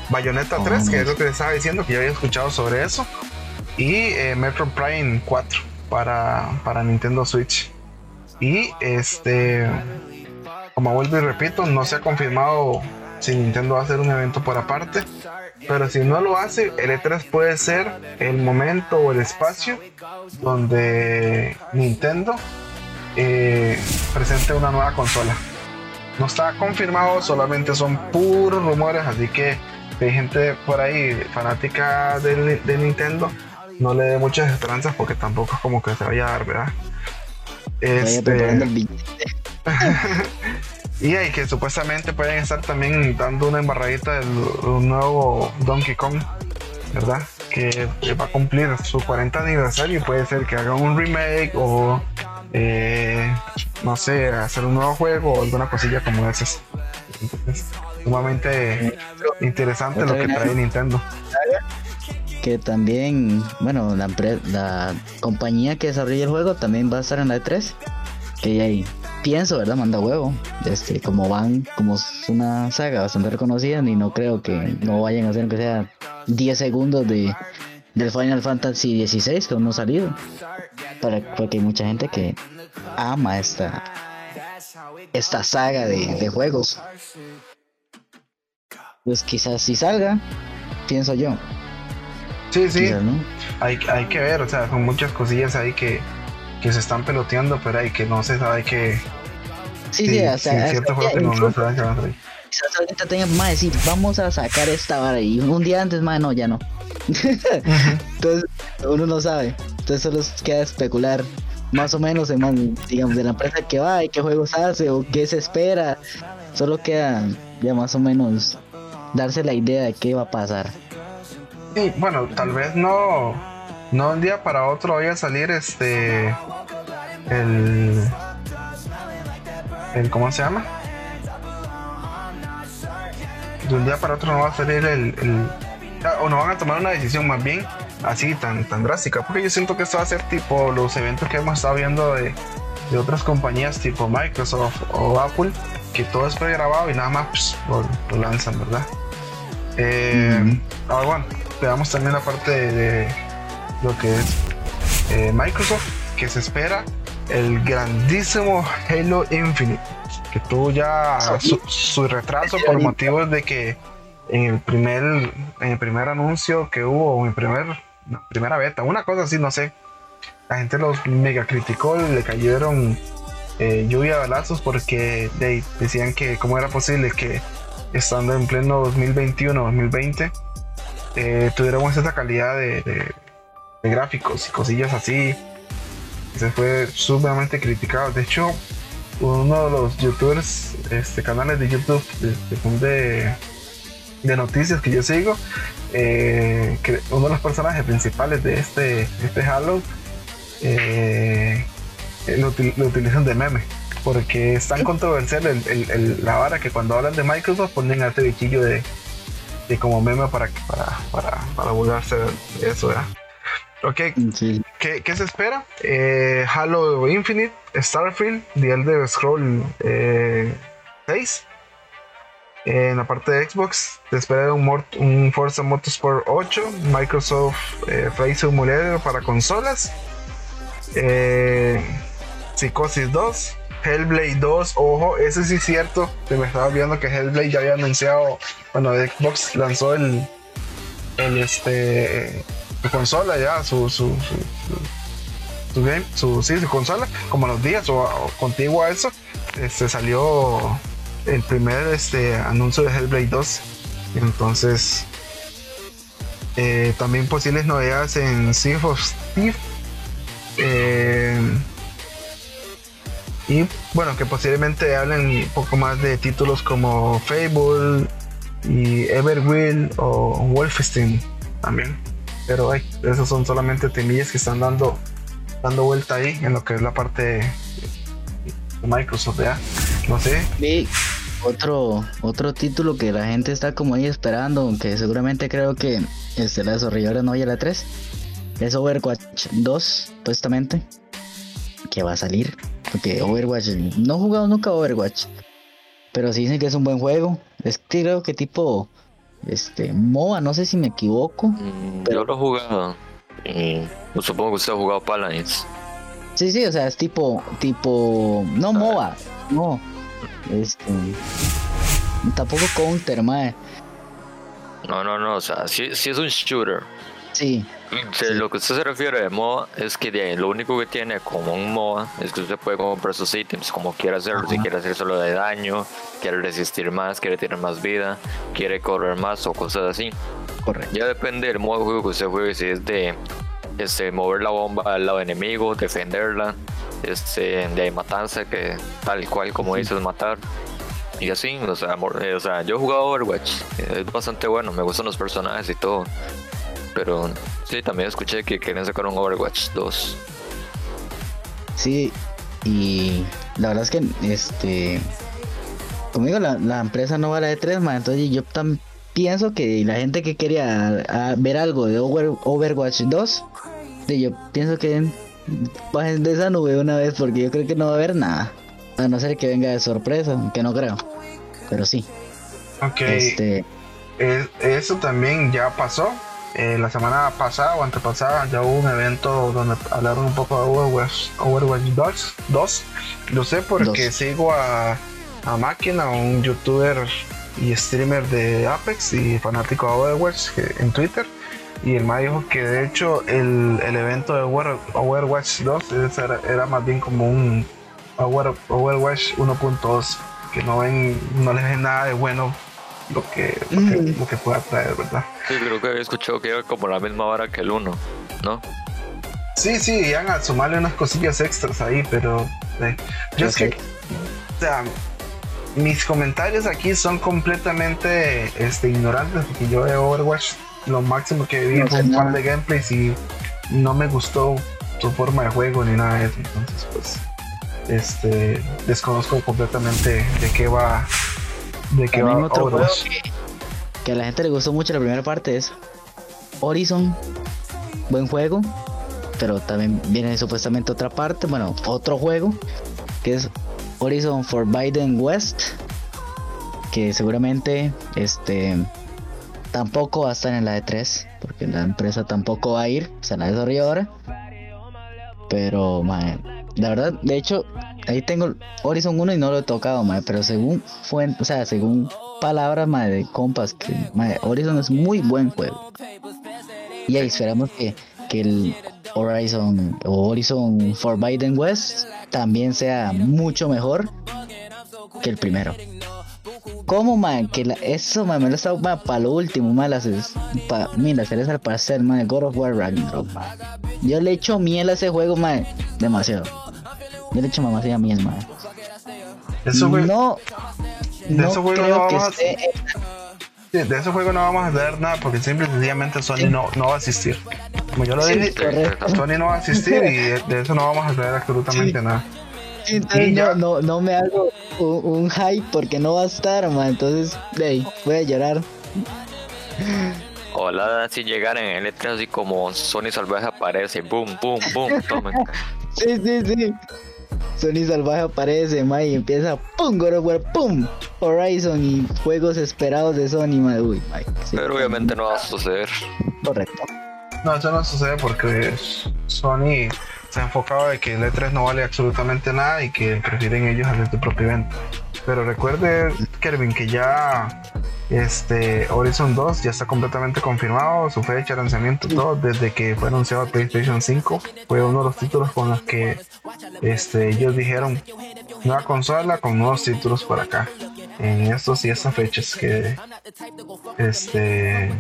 Bayonetta 3, que es lo que les estaba diciendo, que ya había escuchado sobre eso. Y eh, Metro Prime 4 para, para Nintendo Switch. Y este, como vuelvo y repito, no se ha confirmado si Nintendo va a hacer un evento por aparte. Pero si no lo hace, el E3 puede ser el momento o el espacio donde Nintendo eh, presente una nueva consola. No está confirmado, solamente son puros rumores, así que hay gente por ahí fanática de, de Nintendo no le dé muchas esperanzas porque tampoco es como que se vaya a dar, ¿verdad? Este... y hay que supuestamente pueden estar también dando una embarradita del un nuevo Donkey Kong, ¿verdad? Que, va a cumplir su 40 aniversario y puede ser que haga un remake o eh, no sé, hacer un nuevo juego o alguna cosilla como esas. Entonces, sumamente interesante lo que trae Nintendo que también, bueno, la, la compañía que desarrolla el juego también va a estar en la E3. Que ahí pienso, ¿verdad? Manda huevo. Este, como van, como es una saga bastante reconocida, y no creo que no vayan a hacer que sea 10 segundos de del Final Fantasy XVI que aún no ha salido. Para, porque hay mucha gente que ama esta esta saga de, de juegos. Pues quizás si salga, pienso yo. Sí, sí. hay, hay que ver, o sea, son muchas cosillas ahí que, se están peloteando, pero hay que no se sabe qué, Sí, sí, o sea, cierto juego que no, no que salir. quizás ahorita tengan más decir, vamos a sacar esta vara y un día antes, más no, ya no. Entonces, uno no sabe. Entonces solo queda especular más o menos, en digamos, de la empresa que va y qué juegos hace o qué se espera. Solo queda ya más o menos darse la idea de qué va a pasar. Bueno, tal vez no, no un día para otro vaya a salir este el, el ¿cómo se llama? De un día para otro no va a salir el, el- ah, o no van a tomar una decisión más bien así tan tan drástica, porque yo siento que esto va a ser tipo los eventos que hemos estado viendo de, de otras compañías tipo Microsoft o Apple, que todo es pregrabado y nada más pues, lo, lo lanzan, ¿verdad? Eh, ahora bueno, veamos también la parte de, de lo que es eh, Microsoft, que se espera el grandísimo Halo Infinite, que tuvo ya su, su retraso por motivos de que en el primer en el primer anuncio que hubo, en el primer no, primera beta, una cosa así, no sé, la gente los mega criticó, le cayeron eh, lluvia de balazos porque de- decían que cómo era posible que estando en pleno 2021-2020 eh, tuviéramos esa calidad de, de- de gráficos y cosillas así. Se fue sumamente criticado. De hecho, uno de los youtubers, este, canales de YouTube de, de, de- noticias que yo sigo, eh, que uno de los personajes principales de este, este Halo eh, eh, lo, util- lo utilizan de meme. Porque es tan controversial el- el- el- la vara que cuando hablan de Microsoft ponen a este bichillo de, de como meme para, para, para, para burlarse de eso, ¿verdad? Ok, Sí. ¿qué, qué se espera? Eh, Halo Infinite, Starfield, The Elder Scroll eh, 6. En la parte de Xbox, se espera un, Mort- un Forza Motorsport 8, Microsoft eh, Flight Simulator para consolas, eh, Psychosis 2, Hellblade 2, ojo, ese sí es cierto, se me estaba viendo que Hellblade ya había anunciado, bueno, Xbox lanzó el, el este, su consola ya, su, su, su, su- game, su, sí, su consola, como los días o, o contigo a eso, este, salió el primer este, anuncio de Hellblade 2, entonces eh, también posibles novedades en Sea of Steve. Eh, y bueno, que posiblemente hablen un poco más de títulos como Fable y Everwill o Wolfenstein también. Pero ay, esos son solamente temillas que están dando dando vuelta ahí en lo que es la parte de Microsoft, ¿ya? No sé. Y otro, otro título que la gente está como ahí esperando, aunque seguramente creo que este, la desarrolladora no vaya a la 3, es Overwatch 2, supuestamente, que va a salir. Porque Overwatch, no he jugado nunca Overwatch, pero sí dicen que es un buen juego. Es que creo que tipo, este, MOA, no sé si me equivoco. Mm, Yo lo he jugado. Y pues, supongo que usted ha jugado Paladins. Sí, sí, o sea, es tipo, tipo, no MOA, no, este, tampoco Counter, mae. No, no, no, o sea, sí, sí es un shooter. Sí, De lo que usted se refiere de MOA es que de ahí, lo único que tiene como un MOA es que usted puede comprar sus ítems como quiera hacerlo. Si quiere hacer solo de daño, quiere resistir más, quiere tener más vida, quiere correr más o cosas así. correcto. Ya depende del modo de juego que usted juegue, si es de este, mover la bomba al lado enemigo, defenderla, este, de matanza, que tal cual como dices, matar. Y así, o sea, mor- eh, o sea, yo he jugado Overwatch, es bastante bueno, me gustan los personajes y todo. Pero sí, también escuché que quieren sacar un Overwatch 2. Sí, y la verdad es que, este, como digo, la, la empresa no va a la de 3, mae, entonces yo también pienso que la gente que quería ver algo de Over- Overwatch 2, de yo pienso que bajen de esa nube una vez porque yo creo que no va a haber nada. A no ser que venga de sorpresa, que no creo. Pero sí. Ok. Este, Es- eso también ya pasó. Eh, la semana pasada o antepasada ya hubo un evento donde hablaron un poco de Overwatch, Overwatch 2, 2. Lo sé porque Dos. sigo a, a Máquina, un youtuber y streamer de Apex y fanático de Overwatch que- en Twitter. Y el más dijo que de hecho el, el evento de Over- Overwatch 2 ese era, era más bien como un, Overwatch 1.2, que no ven, no les ven nada de bueno lo que, lo que, Mm. lo que pueda traer, ¿verdad? Sí, creo que había escuchado que era como la misma hora que el 1, ¿no? Sí, sí, iban a sumarle unas cosillas extras ahí, pero eh, yo es que, o sea, mis comentarios aquí son completamente este, ignorantes, porque yo de Overwatch lo máximo que vi No fue un par de gameplays y no me gustó su forma de juego ni nada de eso, entonces pues, este, desconozco completamente de qué va, de qué También va otro juego Overwatch. que, que a la gente le gustó mucho la primera parte es Horizon. Buen juego. Pero también viene supuestamente otra parte, bueno, otro juego, que es Horizon Forbidden West. Que seguramente este tampoco va a estar en la E3, porque la empresa tampoco va a ir, o sea, la desarrolladora. Pero, mae, la verdad, de hecho, ahí tengo Horizon 1 y no lo he tocado, mae, pero según fue, o sea, según palabras, mae, de compas, que mae, Horizon es muy buen juego. Y ahí esperamos que, que el Horizon o Horizon Forbidden West también sea mucho mejor que el primero. ¿Cómo, man? Que la- eso, man, me lo estaba para lo último, man. Las, pa, mira, se al parecer, man, God of War Ragnarok, man. Yo le echo miel a ese juego, man, demasiado. Yo le echo demasiada miel, man. Eso fue- no, de no ese juego creo no que vamos a- esté de ese juego no vamos a ver nada porque simple y sencillamente Sony no, no va a asistir. Como yo lo Sí, dije, correcto. Sony no va a asistir y de, de eso no vamos a saber absolutamente Sí. nada. Entonces Y ya. no, no, no me hago un, un hype porque no va a estar, man. Entonces, ahí, voy a llorar. Ojalá si llegaran en el E3 así como Sony Salvaje aparece, boom, boom, boom, tomen. Sí, sí, sí. Sony Salvaje aparece, man, y empieza pum, God of War, pum, Horizon y juegos esperados de Sony, man. Uy, sí, Pero obviamente no va a suceder. correcto. No, eso no sucede porque Sony se ha enfocado de que el E3 no vale absolutamente nada y que prefieren ellos hacer su propio evento. Pero recuerde, Kelvin, que ya este Horizon 2 ya está completamente confirmado, su fecha de lanzamiento, todo, desde que fue anunciado PlayStation 5. Fue uno de los títulos con los que este, ellos dijeron nueva consola con nuevos títulos por acá. En estos y estas fechas que este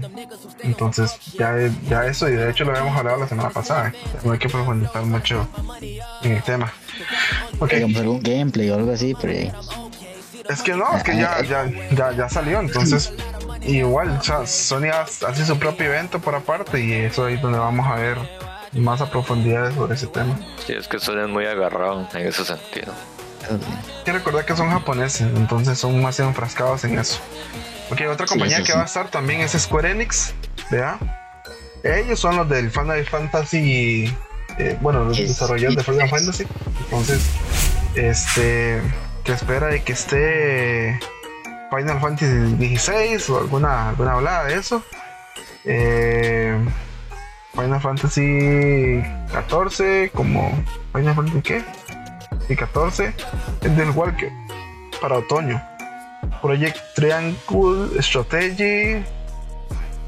entonces ya, ya eso y de hecho lo habíamos hablado la semana pasada no hay que profundizar mucho en el tema ok Digamos algún gameplay o algo así, pero es que no es que ya ya ya, ya salió entonces igual o sea, Sony ha- hace su propio evento por aparte y eso ahí es donde vamos a ver más a profundidad sobre ese tema Sí, es que Sony es muy agarrado en ese sentido. hay que recordar que son japoneses entonces son más enfrascados en eso ok otra Sí, compañía que sí. va a estar también es Square Enix ¿verdad? ellos son los del Final Fantasy eh, bueno los desarrolladores de Final Fantasy entonces este que espera de que esté Final Fantasy XVI o alguna alguna hablada de eso. Eh, Final Fantasy 14 como Final Fantasy qué y 14 es del Walker para otoño. Project Triangle Strategy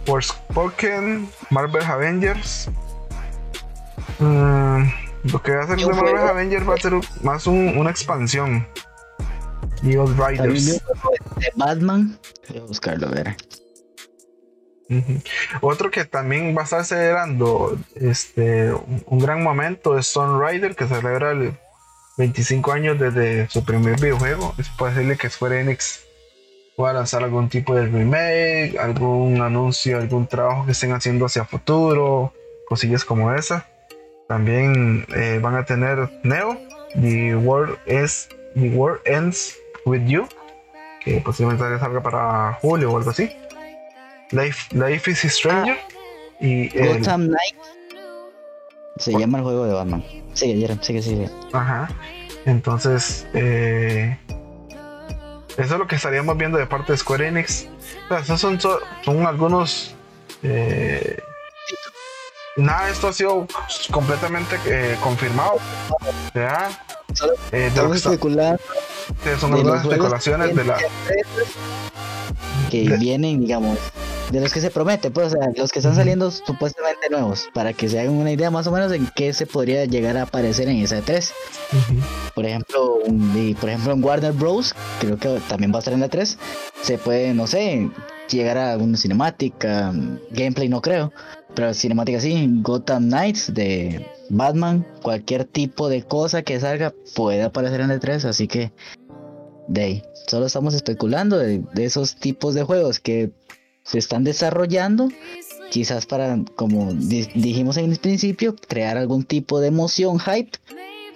Forspoken Marvel Avengers. Mm, lo que va a ser de Marvel Avengers va a ser más un- una expansión Vi Riders de Batman. Voy a buscarlo, a ver. Otro que también va a estar celebrando este, un, gran momento es Sun Rider, que celebra el 25 años desde su primer videojuego. Es posible que Square Enix pueda lanzar algún tipo de remake, algún anuncio, algún trabajo que estén haciendo hacia futuro, cosillas como esa. También eh, van a tener Neo, The World, is, The World Ends With You, que posiblemente salga para julio o algo así. Life, Life is Stranger y el, Gotham Knight. Se llama el juego de Batman. Sigue, sigue, sigue. ajá. Entonces, eh, eso es lo que estaríamos viendo de parte de Square Enix. O sea, esos son, so- son algunos. eh, nada esto ha sido completamente eh, confirmado. ¿verdad? Eh, de son algunas especulaciones de la. que de- vienen, digamos, de los que se promete, pues, o sea, los que están saliendo supuestamente nuevos, para que se hagan una idea más o menos en qué se podría llegar a aparecer en esa 3 Ujú. Por ejemplo, y, por ejemplo en Warner Bros. creo que también va a estar en la 3. Se puede, no sé, llegar a alguna cinemática, gameplay no creo, pero cinemática sí, Gotham Knights de Batman, cualquier tipo de cosa que salga puede aparecer en el 3, así que de ahí, solo estamos especulando de, esos tipos de juegos que se están desarrollando, quizás para, como dijimos en el principio, crear algún tipo de emoción, hype,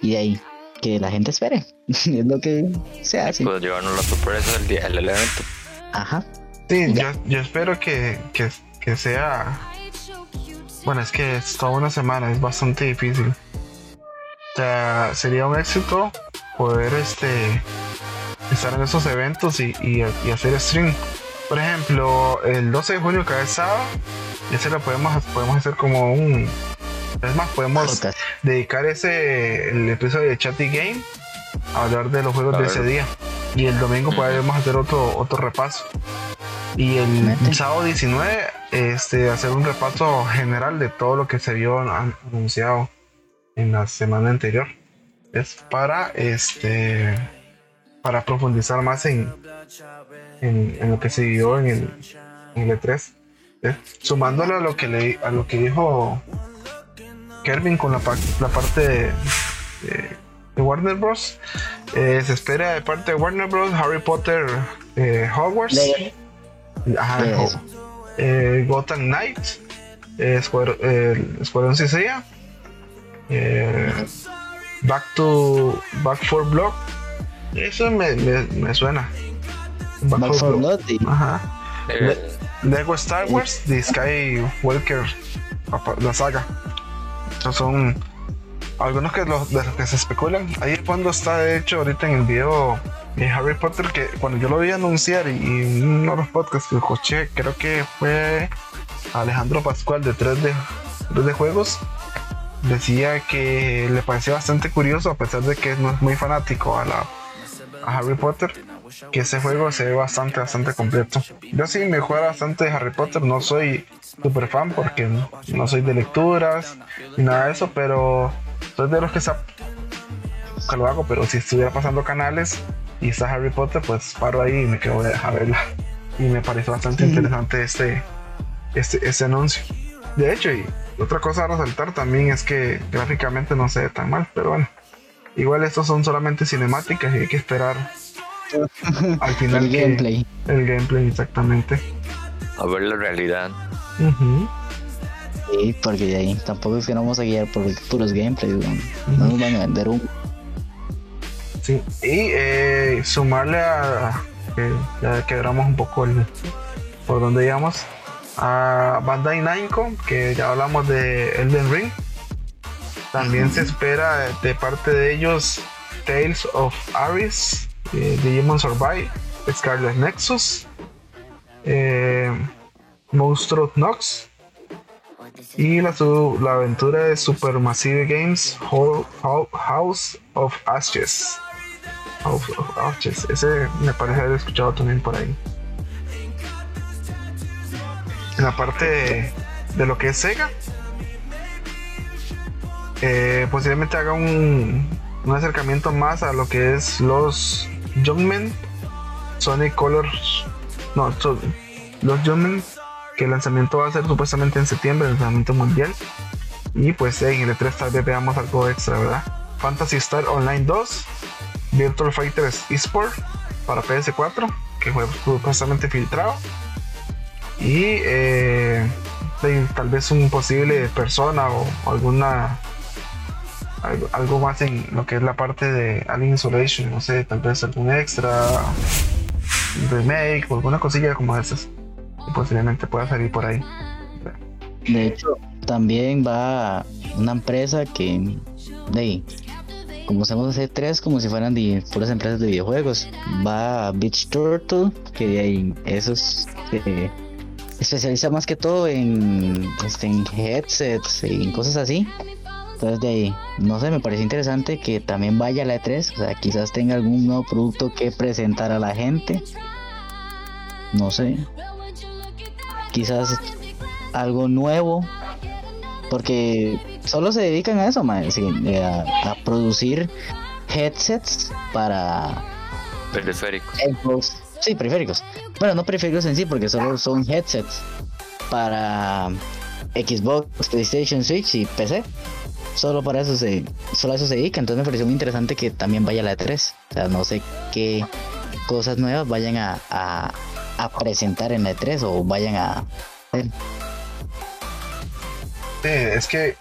y de ahí, que la gente espere, es lo que se hace. Pues llevarnos la sorpresa del día del evento. Ajá. Sí, yo, yo, espero que, que, que sea bueno, es que es toda una semana, es bastante difícil. O sea, sería un éxito poder este estar en esos eventos y, hacer stream. Por ejemplo, el 12 de junio, cada sábado, ese lo podemos, podemos hacer como un. Es más, podemos dedicar ese el episodio de Chatty Game a hablar de los juegos de ese día. Y el domingo podemos hacer otro, otro repaso. Y el sábado 19, este, hacer un repaso general de todo lo que se vio anunciado en la semana anterior. Es para este para profundizar más en, en, lo que se vio en el, en el E3. Sumándole a lo que le, a lo que dijo Kervin con la, la parte de, de, Warner Bros. Eh, se espera de parte de Warner Bros. Harry Potter eh, Hogwarts. Ajá, eh, Gotham Knights, eh, Escuadrón Cicea, eh, Back to Back for Block. Eso me, me, me suena. Back, for Blood. Ajá. Eh, Lego Star Wars, The Skywalker, la saga. Estos son algunos que los, de los que se especulan. Ahí cuando está de hecho ahorita en el video de Harry Potter que cuando yo lo vi anunciar y, uno de los podcasts que escuché, creo que fue Alejandro Pascual de 3D, 3D Juegos, decía que le parecía bastante curioso a pesar de que no es muy fanático a la a Harry Potter que ese juego se ve bastante bastante completo. Yo sí me juego bastante de Harry Potter no soy super fan porque no soy de lecturas ni nada de eso pero soy de los que, que lo hago, pero si estuviera pasando canales y está Harry Potter, pues paro ahí y me quedo a verla. Y me parece bastante interesante este, este, este anuncio. De hecho, y otra cosa a resaltar también es que gráficamente no se ve tan mal, pero bueno. Igual estos son solamente cinemáticas y hay que esperar al final el gameplay. El gameplay, exactamente. A ver la realidad. Sí, porque de ahí tampoco es que no vamos a guiar por puros gameplays, no nos van a vender un. Sí, y eh, sumarle a, que ya quebramos un poco el, por donde íbamos a Bandai Namco, que ya hablamos de Elden Ring. También se espera de parte de ellos Tales of Aris, eh, Digimon Survive, Scarlet Nexus, eh, Monster of Nox, y la, la aventura de Supermassive Games House of Ashes. House of Ashes. Ese me parece haber escuchado también por ahí. En la parte de, lo que es Sega, eh, posiblemente haga un, un acercamiento más a lo que es los Youngmen, Sonic Colors, no, los Youngmen que el lanzamiento va a ser supuestamente en septiembre, el lanzamiento mundial. Y pues en el E3 tal vez veamos algo extra, ¿verdad? Fantasy Star Online 2, Virtual Fighters eSport para PS4, que fue supuestamente filtrado. Y eh, tal vez un posible persona o alguna algo, más en lo que es la parte de Alien Isolation, no sé, tal vez algún extra, remake o alguna cosilla como esas posiblemente pueda salir por ahí. De hecho, también va una empresa que, de como hacemos hacer tres, como si fueran de puras empresas de videojuegos. Va Beach Turtle, que hay esos eh, especializa más que todo en, este, en headsets y en cosas así. Entonces de ahí, no sé, me parece interesante que también vaya a la E3, o sea, quizás tenga algún nuevo producto que presentar a la gente. No sé quizás algo nuevo, porque solo se dedican a eso, eh, a, producir headsets para Periféricos. Xbox. Sí, periféricos. Bueno, no periféricos en sí, porque solo son headsets para Xbox, PlayStation, Switch y PC. Solo para eso se, solo a eso se dedica. Entonces me pareció muy interesante que también vaya la E3. O sea, no sé qué cosas nuevas vayan a, a, a presentar en la E3 o vayan a. Sí, es que,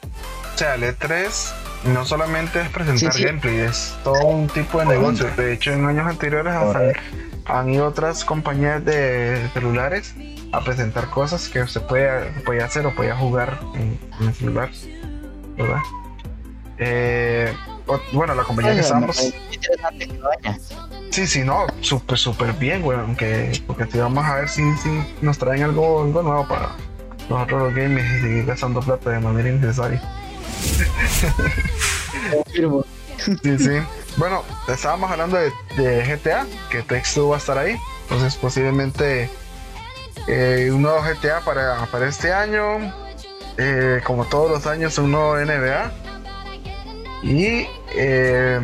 sea, el E3 no solamente es presentar Sí, sí. gameplay, es todo un tipo de negocio. De hecho, en años anteriores hasta han ido otras compañías de celulares a presentar cosas que se puede, podía hacer o podía jugar en, en el celular, ¿verdad? Eh, o- bueno, la compañía que estamos, sí, sí, no, súper, súper bien, güey, aunque, porque vamos a ver si, si nos traen algo, algo nuevo para nosotros los gamers y seguir gastando plata de manera innecesaria. Confirmo. Sí, sí. Bueno, estábamos hablando de, GTA, que Textu va a estar ahí. Entonces, posiblemente eh, un nuevo GTA para, para este año. eh, como todos los años, un nuevo NBA. Y eh,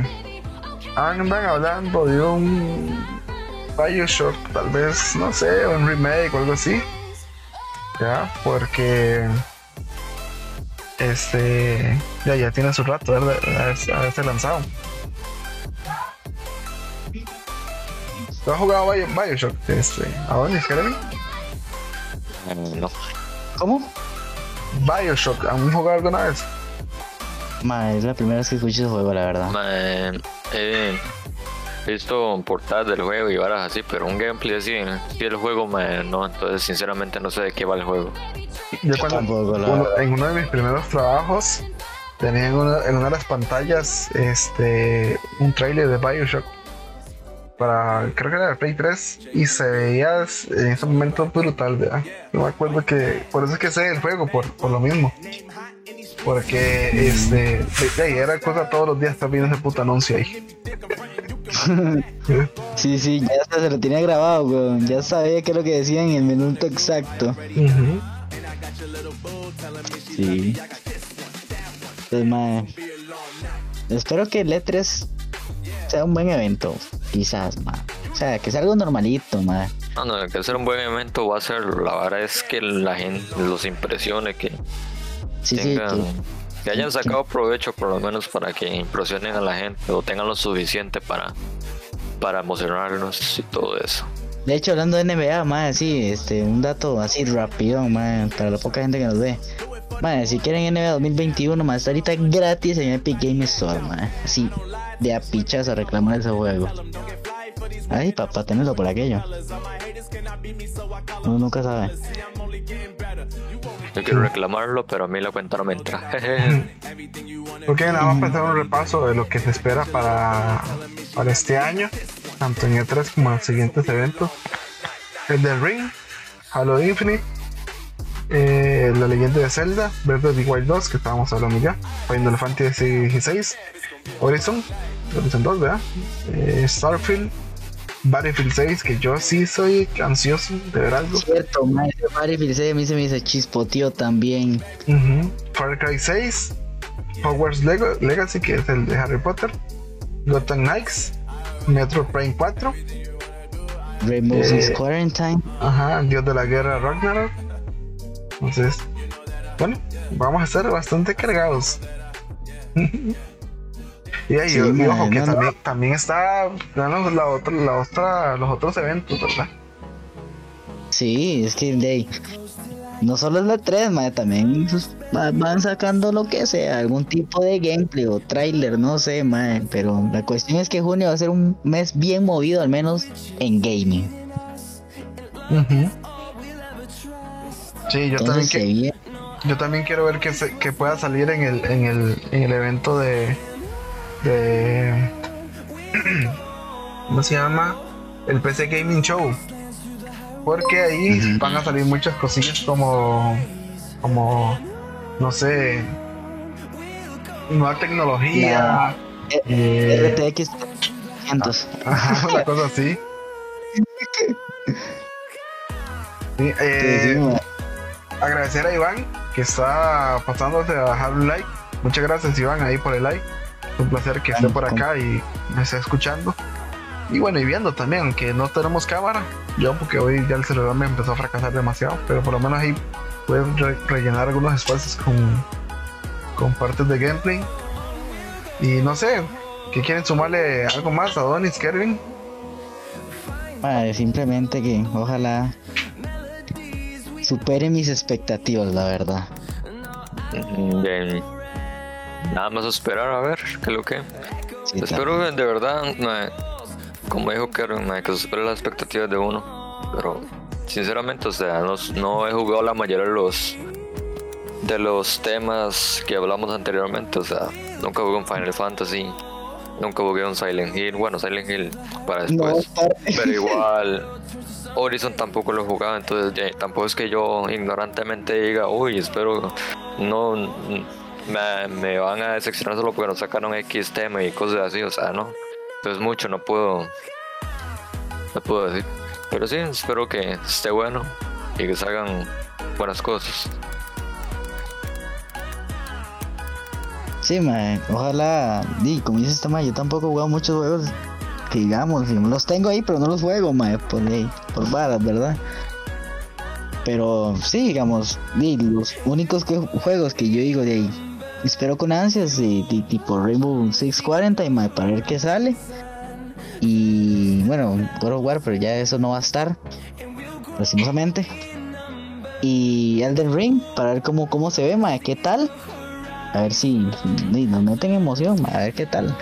andan hablando de un Bioshock, tal vez, no sé, un remake o algo así. Ya, porque este ya ya tiene su rato ¿verdad? de haberse- lanzado. ¿Tú has jugado Bio- Bioshock? Este, ¿A dónde, Jeremy? Mm, No. ¿Cómo? Bioshock, ¿han jugado alguna vez? Ma, es la primera vez que escucho ese juego, la verdad. Ma, he visto portadas del juego y varas así, pero un gameplay así, sí el juego ma, no, entonces sinceramente no sé de qué va el juego. Yo cuando, uno- en uno de mis primeros trabajos tenía en una, en una de las pantallas este un trailer de Bioshock para creo que era de Play 3 y se veía en ese momento brutal, ¿verdad? Yo me acuerdo que por eso es que sé el juego, por, por lo mismo. Porque este de- de ahí era cosa todos los días estar viendo ese puto anuncio ahí. Sí, sí, ya hasta se lo tenía grabado, weón. Ya sabía qué es lo que decía en el minuto exacto. Sí. Pues, mae, espero que el E3 sea un buen evento, quizás, mae. O sea, que sea algo normalito, mae. No, no, que hacer un buen evento va a ser, la verdad es que la gente los impresione, que Sí, sí, que- que hayan sacado provecho por lo menos para que impresionen a la gente o tengan lo suficiente para, para emocionarnos y todo eso. De hecho, hablando de NBA, mae, sí, este, un dato así rápido, mae, para la poca gente que nos ve. Mae, si quieren NBA 2021, mae, está ahorita gratis en Epic Game Store, mae. Así, de a a reclamar ese juego. Ay, papá, tenerlo por aquello. Uno nunca sabe. Yo quiero reclamarlo, pero a mí la cuenta no me entra. Ok, nada más para hacer un repaso de lo que se espera para, para este año, tanto en E3 como en los siguientes eventos. El del Ring, Halo Infinite, eh, La Leyenda de Zelda, Breath of the Wild 2, que estábamos hablando ya, Final Fantasy XVI, Horizon, Horizon 2, ¿verdad? Eh, Starfield, Battlefield 6, que yo sí soy ansioso de ver algo. Cierto, mae, ese Battlefield 6 a mí se me dice chispotío también. Ujú. Far Cry 6, Hogwarts Legacy, que es el de Harry Potter, Gotham Knights, Metro Prime 4, Rainbow Eh, Six Quarantine. ajá, Dios de la Guerra Ragnarok. Entonces, bueno, vamos a estar bastante cargados. y ahí, Sí, y man, ojo, que no, no. también, está la, la otra, la otra, los otros eventos, ¿verdad? Sí, es que de ahí, no solo es la 3, mae, también pues, va- van sacando lo que sea, algún tipo de gameplay o trailer, no sé, mae, pero la cuestión es que junio va a ser un mes bien movido, al menos en gaming. Sí, yo también, Entonces que, yo también quiero ver que, se- que pueda salir en el, en el, en el evento de, de ¿cómo se llama? El PC Gaming Show. Porque ahí Ujú. van a salir muchas cosillas como, como, no sé, nueva tecnología, eh, RTX 500. ajá, una cosa así. Sí, eh, Sí, sí, mae. agradecer a Iván que está pasándose a dejar un like. Muchas gracias Iván ahí por el like. Un placer que esté por acá y me esté escuchando. Y bueno, y viendo también, aunque no tenemos cámara, yo porque hoy ya el celular me empezó a fracasar demasiado, pero por lo menos ahí pueden rellenar algunos espacios con, con partes de gameplay. Y no sé, ¿qué quieren sumarle algo más a Donis, Kervin? simplemente que ojalá supere mis expectativas, la verdad. Bien. Nada más esperar a ver qué lo que. Espero que de verdad, como dijo Karen, que supere las expectativas de uno. Pero sinceramente, o sea, no, no he jugado la mayoría de los de los temas que hablamos anteriormente. O sea, nunca jugué un Final Fantasy, nunca jugué un Silent Hill. Bueno, Silent Hill para después. pero igual, Horizon tampoco lo he jugado. Entonces, tampoco es que yo ignorantemente diga, uy, espero no me, me van a decepcionar solo porque nos sacaron X tema y cosas así. O sea, no. Entonces, mucho no puedo. No puedo decir. Pero sí, espero que esté bueno y que salgan buenas cosas. Sí, mae, ojalá, y como dice este mae, yo tampoco he jugado muchos juegos que digamos, los tengo ahí, pero no los juego, mae, por, por varas, ¿verdad? Pero sí, digamos, los únicos juegos que yo digo de ahí, espero con ansias, de, tipo Rainbow Six 40 y mae, para ver qué sale. Y bueno, God of War, pero ya eso no va a estar, lastimosamente. Y Elden Ring, para ver cómo, cómo se ve, mae, qué tal. A ver si, nos meten emoción, a ver qué tal.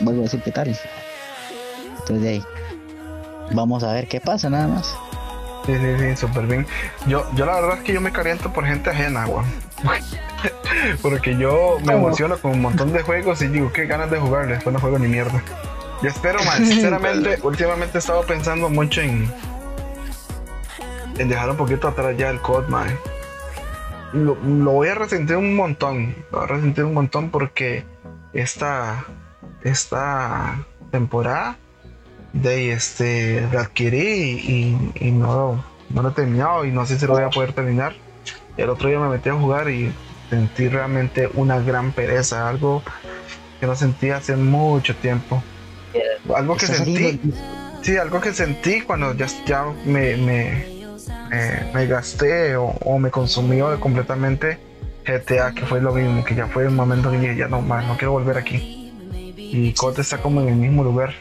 Vuelvo a decir qué tal. Entonces de ahí. Vamos a ver qué pasa nada más. Sí, sí, sí, súper bien. Yo, yo la verdad es que yo me caliento por gente ajena, weón. Porque yo me emociono con un montón de juegos y digo, qué ganas de jugar, después no juego ni mierda. Yo espero, más sinceramente, últimamente he estado pensando mucho en, en dejar un poquito atrás ya el COD, man lo, voy a resentir un montón. Lo voy a resentir un montón porque esta, esta temporada de este la adquirí y, no, no lo he terminado y no sé si lo voy a poder terminar. El otro día me metí a jugar y sentí realmente una gran pereza, algo que no sentía hace mucho tiempo. Algo que sentí, sí, algo que sentí cuando ya, ya me, me me gasté o, me consumió completamente GTA, que fue lo mismo, que ya fue un momento que dije, ya no más, no quiero volver aquí. Y Cote está como en el mismo lugar.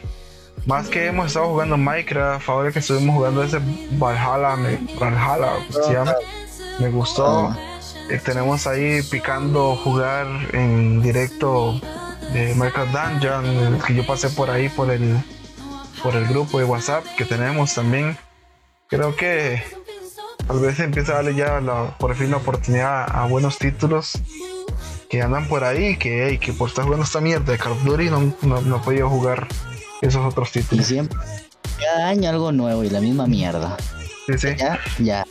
Más que hemos estado jugando Minecraft, ahora que estuvimos jugando ese Valhalla, me, Valhalla, se llama, me gustó. Ah. Eh, tenemos ahí picando jugar en directo de Minecraft Dungeon, que yo pasé por ahí por el por el grupo de WhatsApp que tenemos también. Creo que tal vez empieza a darle ya por fin la oportunidad a buenos títulos que andan por ahí, que, que por estar jugando esta mierda de Call of Duty no, no, he podido jugar esos otros títulos. Y siempre, cada año algo nuevo y la misma mierda. Sí, sí. Ya, ya.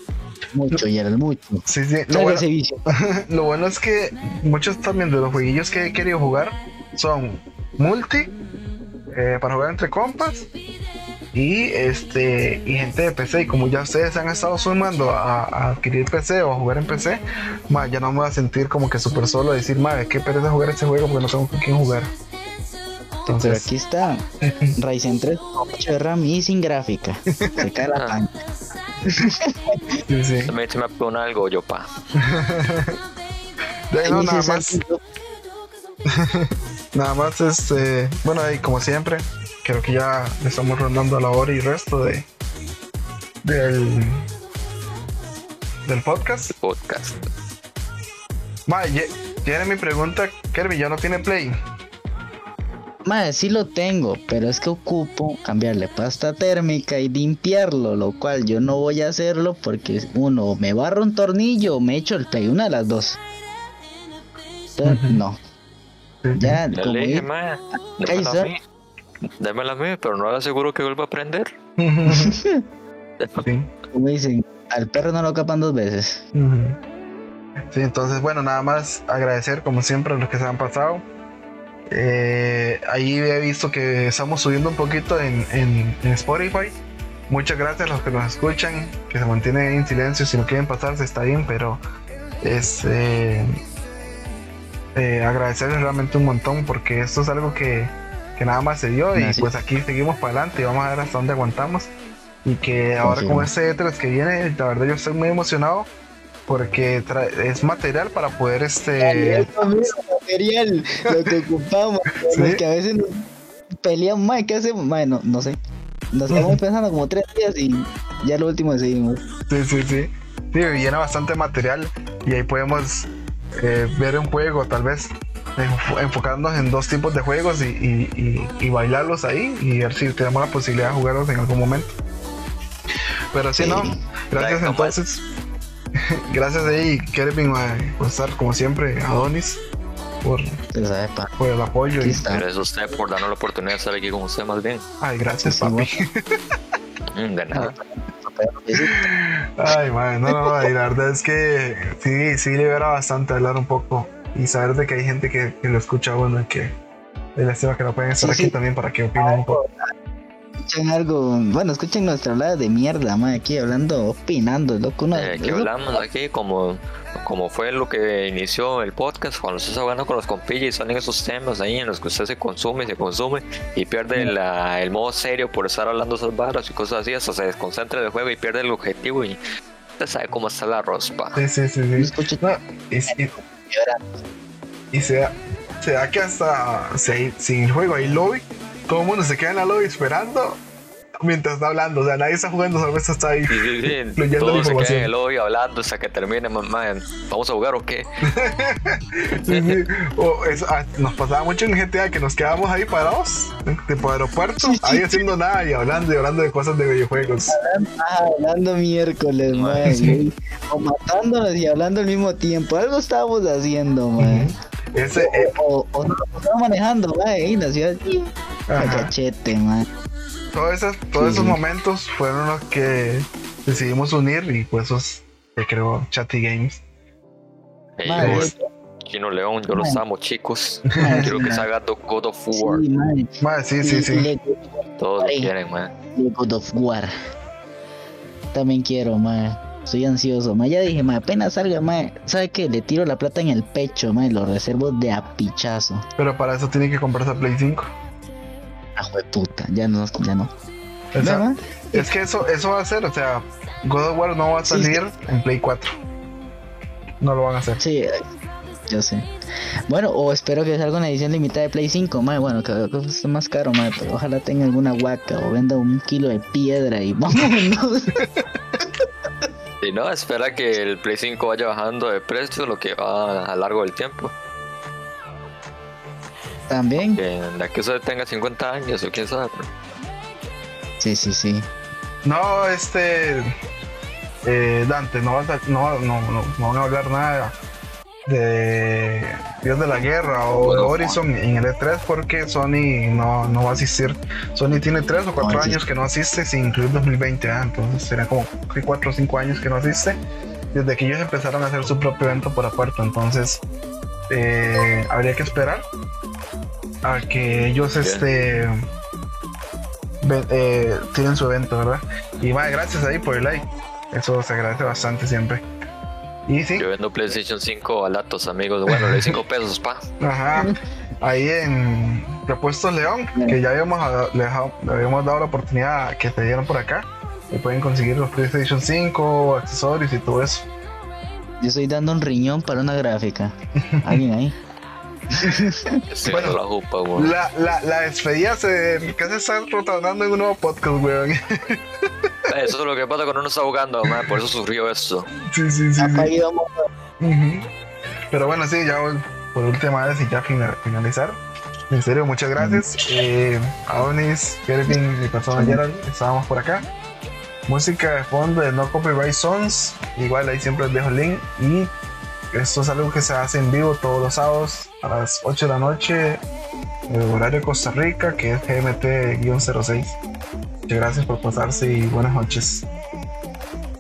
Mucho, ya mucho. Sí, sí. Lo bueno, lo bueno, es que muchos también de los jueguillos que he querido jugar son multi, eh, para jugar entre compas y este y gente de PC y como ya ustedes han estado sumando a, adquirir PC o a jugar en PC ya no me voy a sentir como que súper solo a decir madre qué pereza jugar este juego porque no tengo con quién jugar Entonces... pero aquí está Ryzen 3 8 de RAM y sin gráfica se cae la pan sí, sí. me, se me pone algo yo pa no, nada más nada más este bueno ahí como siempre creo que ya estamos rondando a la hora y resto de del del podcast. Podcast. Mae, tiene mi pregunta, Kirby, ¿ya no tiene play? Mae, sí lo tengo, pero es que ocupo cambiarle pasta térmica y limpiarlo, lo cual yo no voy a hacerlo porque uno me barro un tornillo o me echo el play, una de las dos. no. Ya, como démela a mí, pero no le aseguro que vuelva a aprender. Como dicen, al perro no lo capan dos veces. Sí, entonces, bueno, nada más agradecer como siempre a los que se han pasado. Eh, ahí he visto que estamos subiendo un poquito en, en, Spotify. Muchas gracias a los que nos escuchan, que se mantienen en silencio. Si no quieren pasarse, está bien, pero es. Eh, eh, agradecerles realmente un montón porque esto es algo que, que nada más se dio y Gracias. pues aquí seguimos para adelante y vamos a ver hasta dónde aguantamos. Y que ahora sí. con este E3 que viene, la verdad yo estoy muy emocionado porque es material para poder este... Material, lo que ocupamos, Sí. porque a veces peleamos, mae, ¿qué hacemos? Mae, no, no sé. Nos quedamos pensando como tres días y ya lo último decidimos. Sí, sí, sí. Sí, llena bastante material y ahí podemos eh, ver un juego, tal vez enfo- enfocarnos en dos tipos de juegos y, y- y- y bailarlos ahí y ver si tenemos la posibilidad de jugarlos en algún momento. Pero sí, Sí. no, gracias entonces. gracias ahí, Kevin, mae, por estar como siempre, Adonis, por, por el apoyo. aquí Y. Gracias a usted por darnos la oportunidad de estar aquí con usted más bien. ay, gracias, papi. Mm, De nada. Ay, man, no, no, no, y la verdad es que sí, sí libera bastante hablar un poco y saber de que hay gente que, que lo escucha a uno y que es lástima que no pueden estar Sí, aquí sí. también para que opinen un poco. Escuchen algo, bueno, escuchen nuestra hablada de mierda, mae, aquí hablando, opinando, loco, no, Eh, que hablamos aquí como, como fue lo que inició el podcast, cuando usted está hablando con los compillas y salen esos temas ahí en los que usted se consume y se consume y pierde la- el modo serio por estar hablando esas barras y cosas así, hasta se desconcentra del juego y pierde el objetivo y usted sabe cómo está la rospa. Sí, sí, sí, sí. escuchen No, y, se, da, se da que hasta hay- sin el juego hay lobby, todo el mundo se queda en la lobby esperando mientras está hablando. O sea, nadie está jugando, solamente está ahí. Sí, sí, sí. La se quedan en el lobby hablando hasta que termine, mamá. ¿Vamos a jugar o qué? Sí, sí. O eso, ah, nos pasaba mucho en GTA que nos quedábamos ahí parados, tipo aeropuerto, Sí, sí, ahí haciendo nada y hablando y hablando de cosas de videojuegos. Hablando miércoles, mae, sí. o matándonos y hablando al mismo tiempo, algo estábamos haciendo, mae. Ese, eh, O, o, o estaba manejando, mae, y la ciudad, a ajá. cachete, mae. todos esos, todos esos Sí. momentos fueron los que decidimos unir y pues esos se creó Chatty Games. Ey, Madre, Chino León, yo los amo, chicos. Madre, Quiero que madre. salga Do- God of War. Sí, sí, sí, sí. Le- Todos lo quieren, man. God of War. También quiero, mae. Soy ansioso, mae. Ya dije, mae, apenas salga, mae. ¿Sabe qué? Le tiro la plata en el pecho, mae. Lo reservo de a pichazo. Pero para eso tiene que comprarse Play 5. Ah, puta, ya no, ya no. O sea, ¿Verdad? es que eso, eso va a ser, o sea, God of War no va a Sí, sí. salir en Play 4. No lo van a hacer. Sí, yo sé. Bueno, o espero que salga una edición limitada de Play 5, mae. Bueno, que que esté más caro, mae. Pero ojalá tenga alguna huaca o venda un kilo de piedra y vámonos. Si no, espera que el Play 5 vaya bajando de precio, lo que va a lo largo del tiempo. También. Que de aquí usted tenga 50 años o quién sabe. Sí, sí, sí. No, este. eh, Dante, no, vas a- no, no, no, no van a hablar nada de Dios de la Guerra o Horizon en el E3 porque Sony no, no va a asistir. Sony tiene 3 o 4 No asiste. años que no asiste sin incluir 2020, ah, entonces será como 4 o 5 años que no asiste desde que ellos empezaron a hacer su propio evento por aparte. Entonces, eh, habría que esperar a que ellos Bien. este eh, tienen su evento, ¿verdad? Y más gracias ahí por el like. Eso se agradece bastante siempre. Y sí, Yo vendo PlayStation 5 baratos, amigos. Bueno, de 5 pesos, pa. ajá. Ahí en Repuestos León, que ya habíamos, a- le, le habíamos dado la oportunidad que te dieran por acá. Y pueden conseguir los PlayStation 5, accesorios y todo eso. Yo estoy dando un riñón para una gráfica. Alguien ahí. Bueno, la jupa, weón. La, la, la despedida se casi está rotando en un nuevo podcast, weón. Eso es lo que pasa cuando uno está jugando, man. Por eso sufrió esto. Sí, sí, sí. sí. Ahí vamos. Ujú. Pero bueno, sí, ya por última vez y ya fina- finalizar. En serio, muchas gracias. Eh, Adonis, Kelvin y persona Gerald, estábamos por acá. Música de fondo de No Copyright Songs. Igual ahí siempre les dejo el link. Y esto es algo que se hace en vivo todos los sábados a las 8 de la noche, el horario de Costa Rica, que es GMT-06. Muchas gracias por pasarse y buenas noches.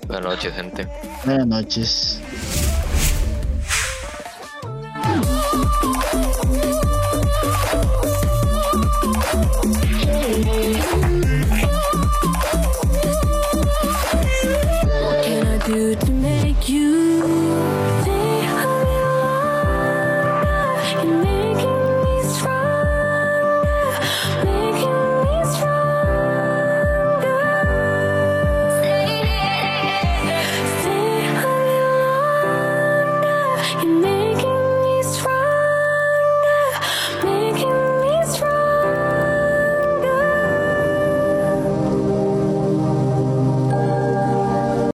Buenas noches, gente. Buenas noches. Thank